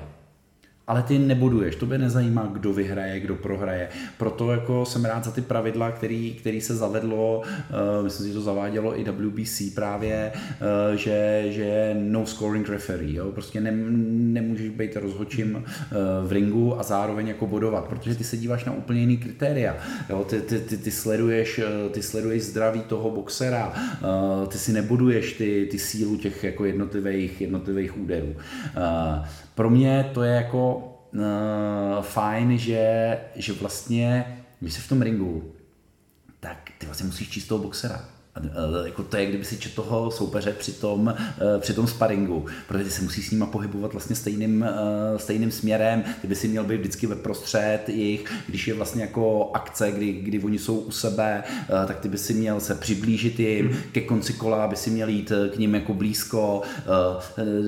ale ty nebuduješ, to by nezajímá, kdo vyhraje, kdo prohraje. Proto jako jsem rád za ty pravidla, který, který se zavedlo, uh, myslím si, že to zavádělo i WBC právě, uh, že, že no scoring referee, jo? prostě ne, nemůžeš být rozhodčím uh, v ringu a zároveň jako bodovat, protože ty se díváš na úplně jiný kritéria. Jo? Ty, ty, ty, ty, sleduješ, ty sleduješ zdraví toho boxera, uh, ty si nebuduješ ty, ty sílu těch jako jednotlivých, jednotlivých úderů. Uh, pro mě to je jako uh, fajn, že, že vlastně, když jsi v tom ringu, tak ty vlastně musíš číst toho boxera jako to je, kdyby si četl toho soupeře při tom, eh, při tom sparingu, protože ty se musí s nima pohybovat vlastně stejným, eh, stejným směrem, ty by si měl být vždycky ve prostřed jich, když je vlastně jako akce, kdy, kdy oni jsou u sebe, eh, tak ty by si měl se přiblížit jim, hmm. ke konci kola by si měl jít k ním jako blízko,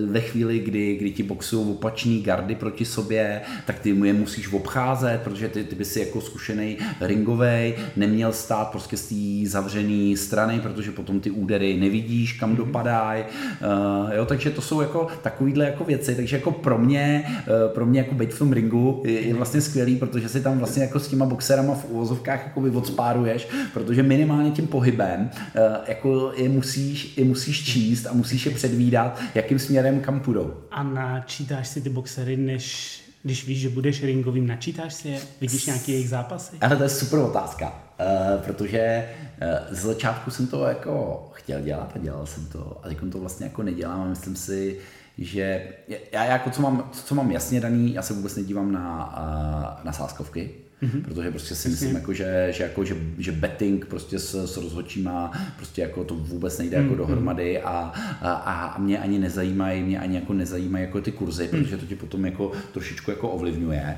ve chvíli, kdy, kdy ti boxují opační gardy proti sobě, tak ty mu je musíš obcházet, protože ty, ty by si jako zkušený ringovej neměl stát prostě z té zavřené strany, protože potom ty údery nevidíš, kam mhm. dopadají. Uh, jo, takže to jsou jako takovýhle jako věci. Takže jako pro mě, uh, pro mě jako být v tom ringu je, je, vlastně skvělý, protože si tam vlastně jako s těma boxerama v uvozovkách jako odspáruješ, protože minimálně tím pohybem uh, jako je musíš, je musíš číst a musíš je předvídat, jakým směrem kam půjdou. A načítáš si ty boxery, než když víš, že budeš ringovým, načítáš si je? Vidíš nějaké jejich zápasy? Ale to je super otázka, uh, protože uh, z začátku jsem to jako chtěl dělat a dělal jsem to a teď to vlastně jako nedělám a myslím si, že já jako co mám, co mám jasně daný, já se vůbec nedívám na, uh, na sáskovky, mm-hmm. protože prostě si myslím, jako, že, že, jako, že, že betting prostě s, s rozhodčíma prostě jako to vůbec nejde mm-hmm. jako mhm. dohromady a, a, a, mě ani nezajímají, mě ani jako nezajímají jako ty kurzy, mm. protože to ti potom jako trošičku jako ovlivňuje.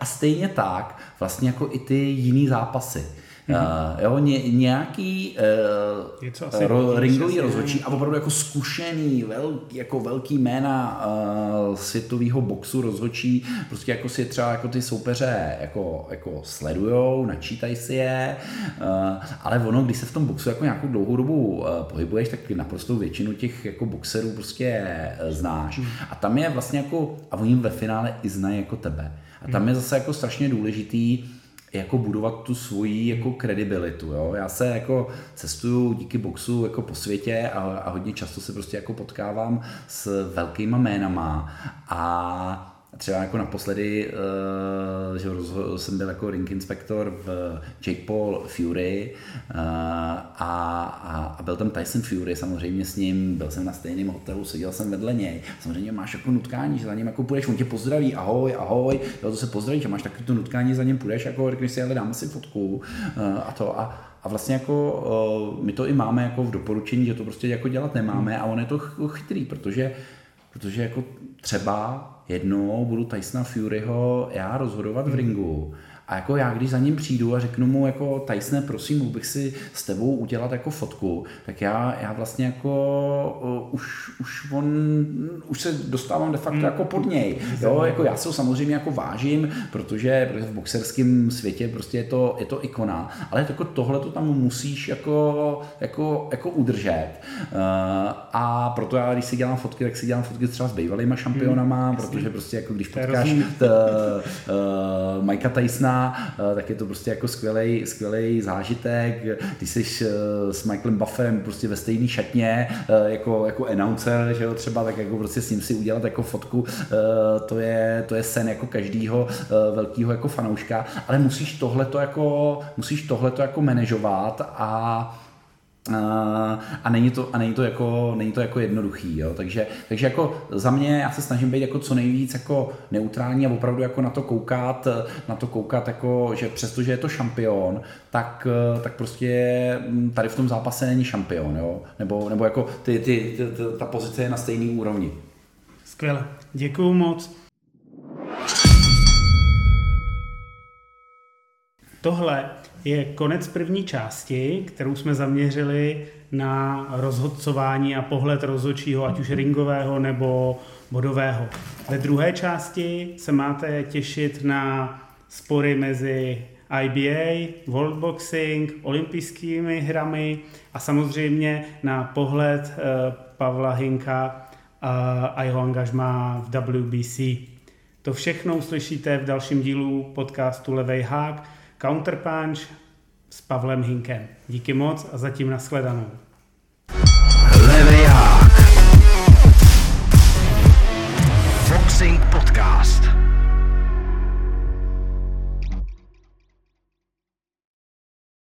A stejně tak vlastně jako i ty jiný zápasy. Mm-hmm. jo, ně, nějaký uh, ro, ringový rozhodčí a opravdu jako zkušený, vel, jako velký jména uh, světového boxu rozhodčí, prostě jako si třeba jako ty soupeře jako, jako sledujou, načítají si je, uh, ale ono, když se v tom boxu jako nějakou dlouhou dobu uh, pohybuješ, tak naprosto většinu těch jako boxerů prostě uh, znáš. Mm. A tam je vlastně jako, a oni ve finále i znají jako tebe. A tam mm. je zase jako strašně důležitý, jako budovat tu svoji jako kredibilitu. Jo? Já se jako cestuju díky boxu jako po světě a, a hodně často se prostě jako potkávám s velkýma jménama a třeba jako naposledy, uh, že jsem byl jako ring inspektor v Jake Paul Fury uh, a, a, a, byl tam Tyson Fury samozřejmě s ním, byl jsem na stejném hotelu, seděl jsem vedle něj. Samozřejmě máš jako nutkání, že za ním jako půjdeš, on tě pozdraví, ahoj, ahoj, jo, to se pozdraví, že máš taky to nutkání, za ním půjdeš, jako řekneš si, ale dáme si fotku uh, a to. A, a vlastně jako my to i máme jako v doporučení, že to prostě jako dělat nemáme a on je to chytrý, protože, protože jako třeba jednou budu Tysona Furyho já rozhodovat v ringu a jako já, když za ním přijdu a řeknu mu jako Tyson, prosím, mohl bych si s tebou udělat jako fotku, tak já, já vlastně jako uh, už, už on, už se dostávám de facto mm. jako pod něj. Jo, jako já se ho samozřejmě jako vážím, protože, protože v boxerském světě prostě je to, je to ikona, ale jako tohle to tam musíš jako, jako, jako udržet. Uh, a proto já, když si dělám fotky, tak si dělám fotky třeba s bývalýma šampionama, mm, protože prostě jako když potkáš t, uh, Mikea Tysona, Eh, tak je to prostě jako skvělý, skvělý zážitek. Když jsi eh, s Michaelem Bufferem prostě ve stejné šatně eh, jako, jako announcer, že jo, třeba, tak jako prostě s ním si udělat jako fotku, to je, to je sen jako každýho velkého jako fanouška, ale musíš tohleto jako, musíš tohleto jako manažovat a a není to, a není to, jako, není to jako jednoduchý, jo? Takže, takže jako za mě já se snažím být jako co nejvíc jako neutrální a opravdu jako na to koukat, na to koukat jako, že přestože je to šampion, tak, tak prostě tady v tom zápase není šampion, jo? Nebo, nebo jako ty, ty, ty, ty, ta pozice je na stejný úrovni. Skvěle, děkuju moc. Tohle je konec první části, kterou jsme zaměřili na rozhodcování a pohled rozhodčího, ať už ringového nebo bodového. Ve druhé části se máte těšit na spory mezi IBA, World Boxing, olympijskými hrami a samozřejmě na pohled eh, Pavla Hinka a jeho angažmá v WBC. To všechno uslyšíte v dalším dílu podcastu Levej hák, Counterpunch s Pavlem Hinkem. Díky moc a zatím nashledanou.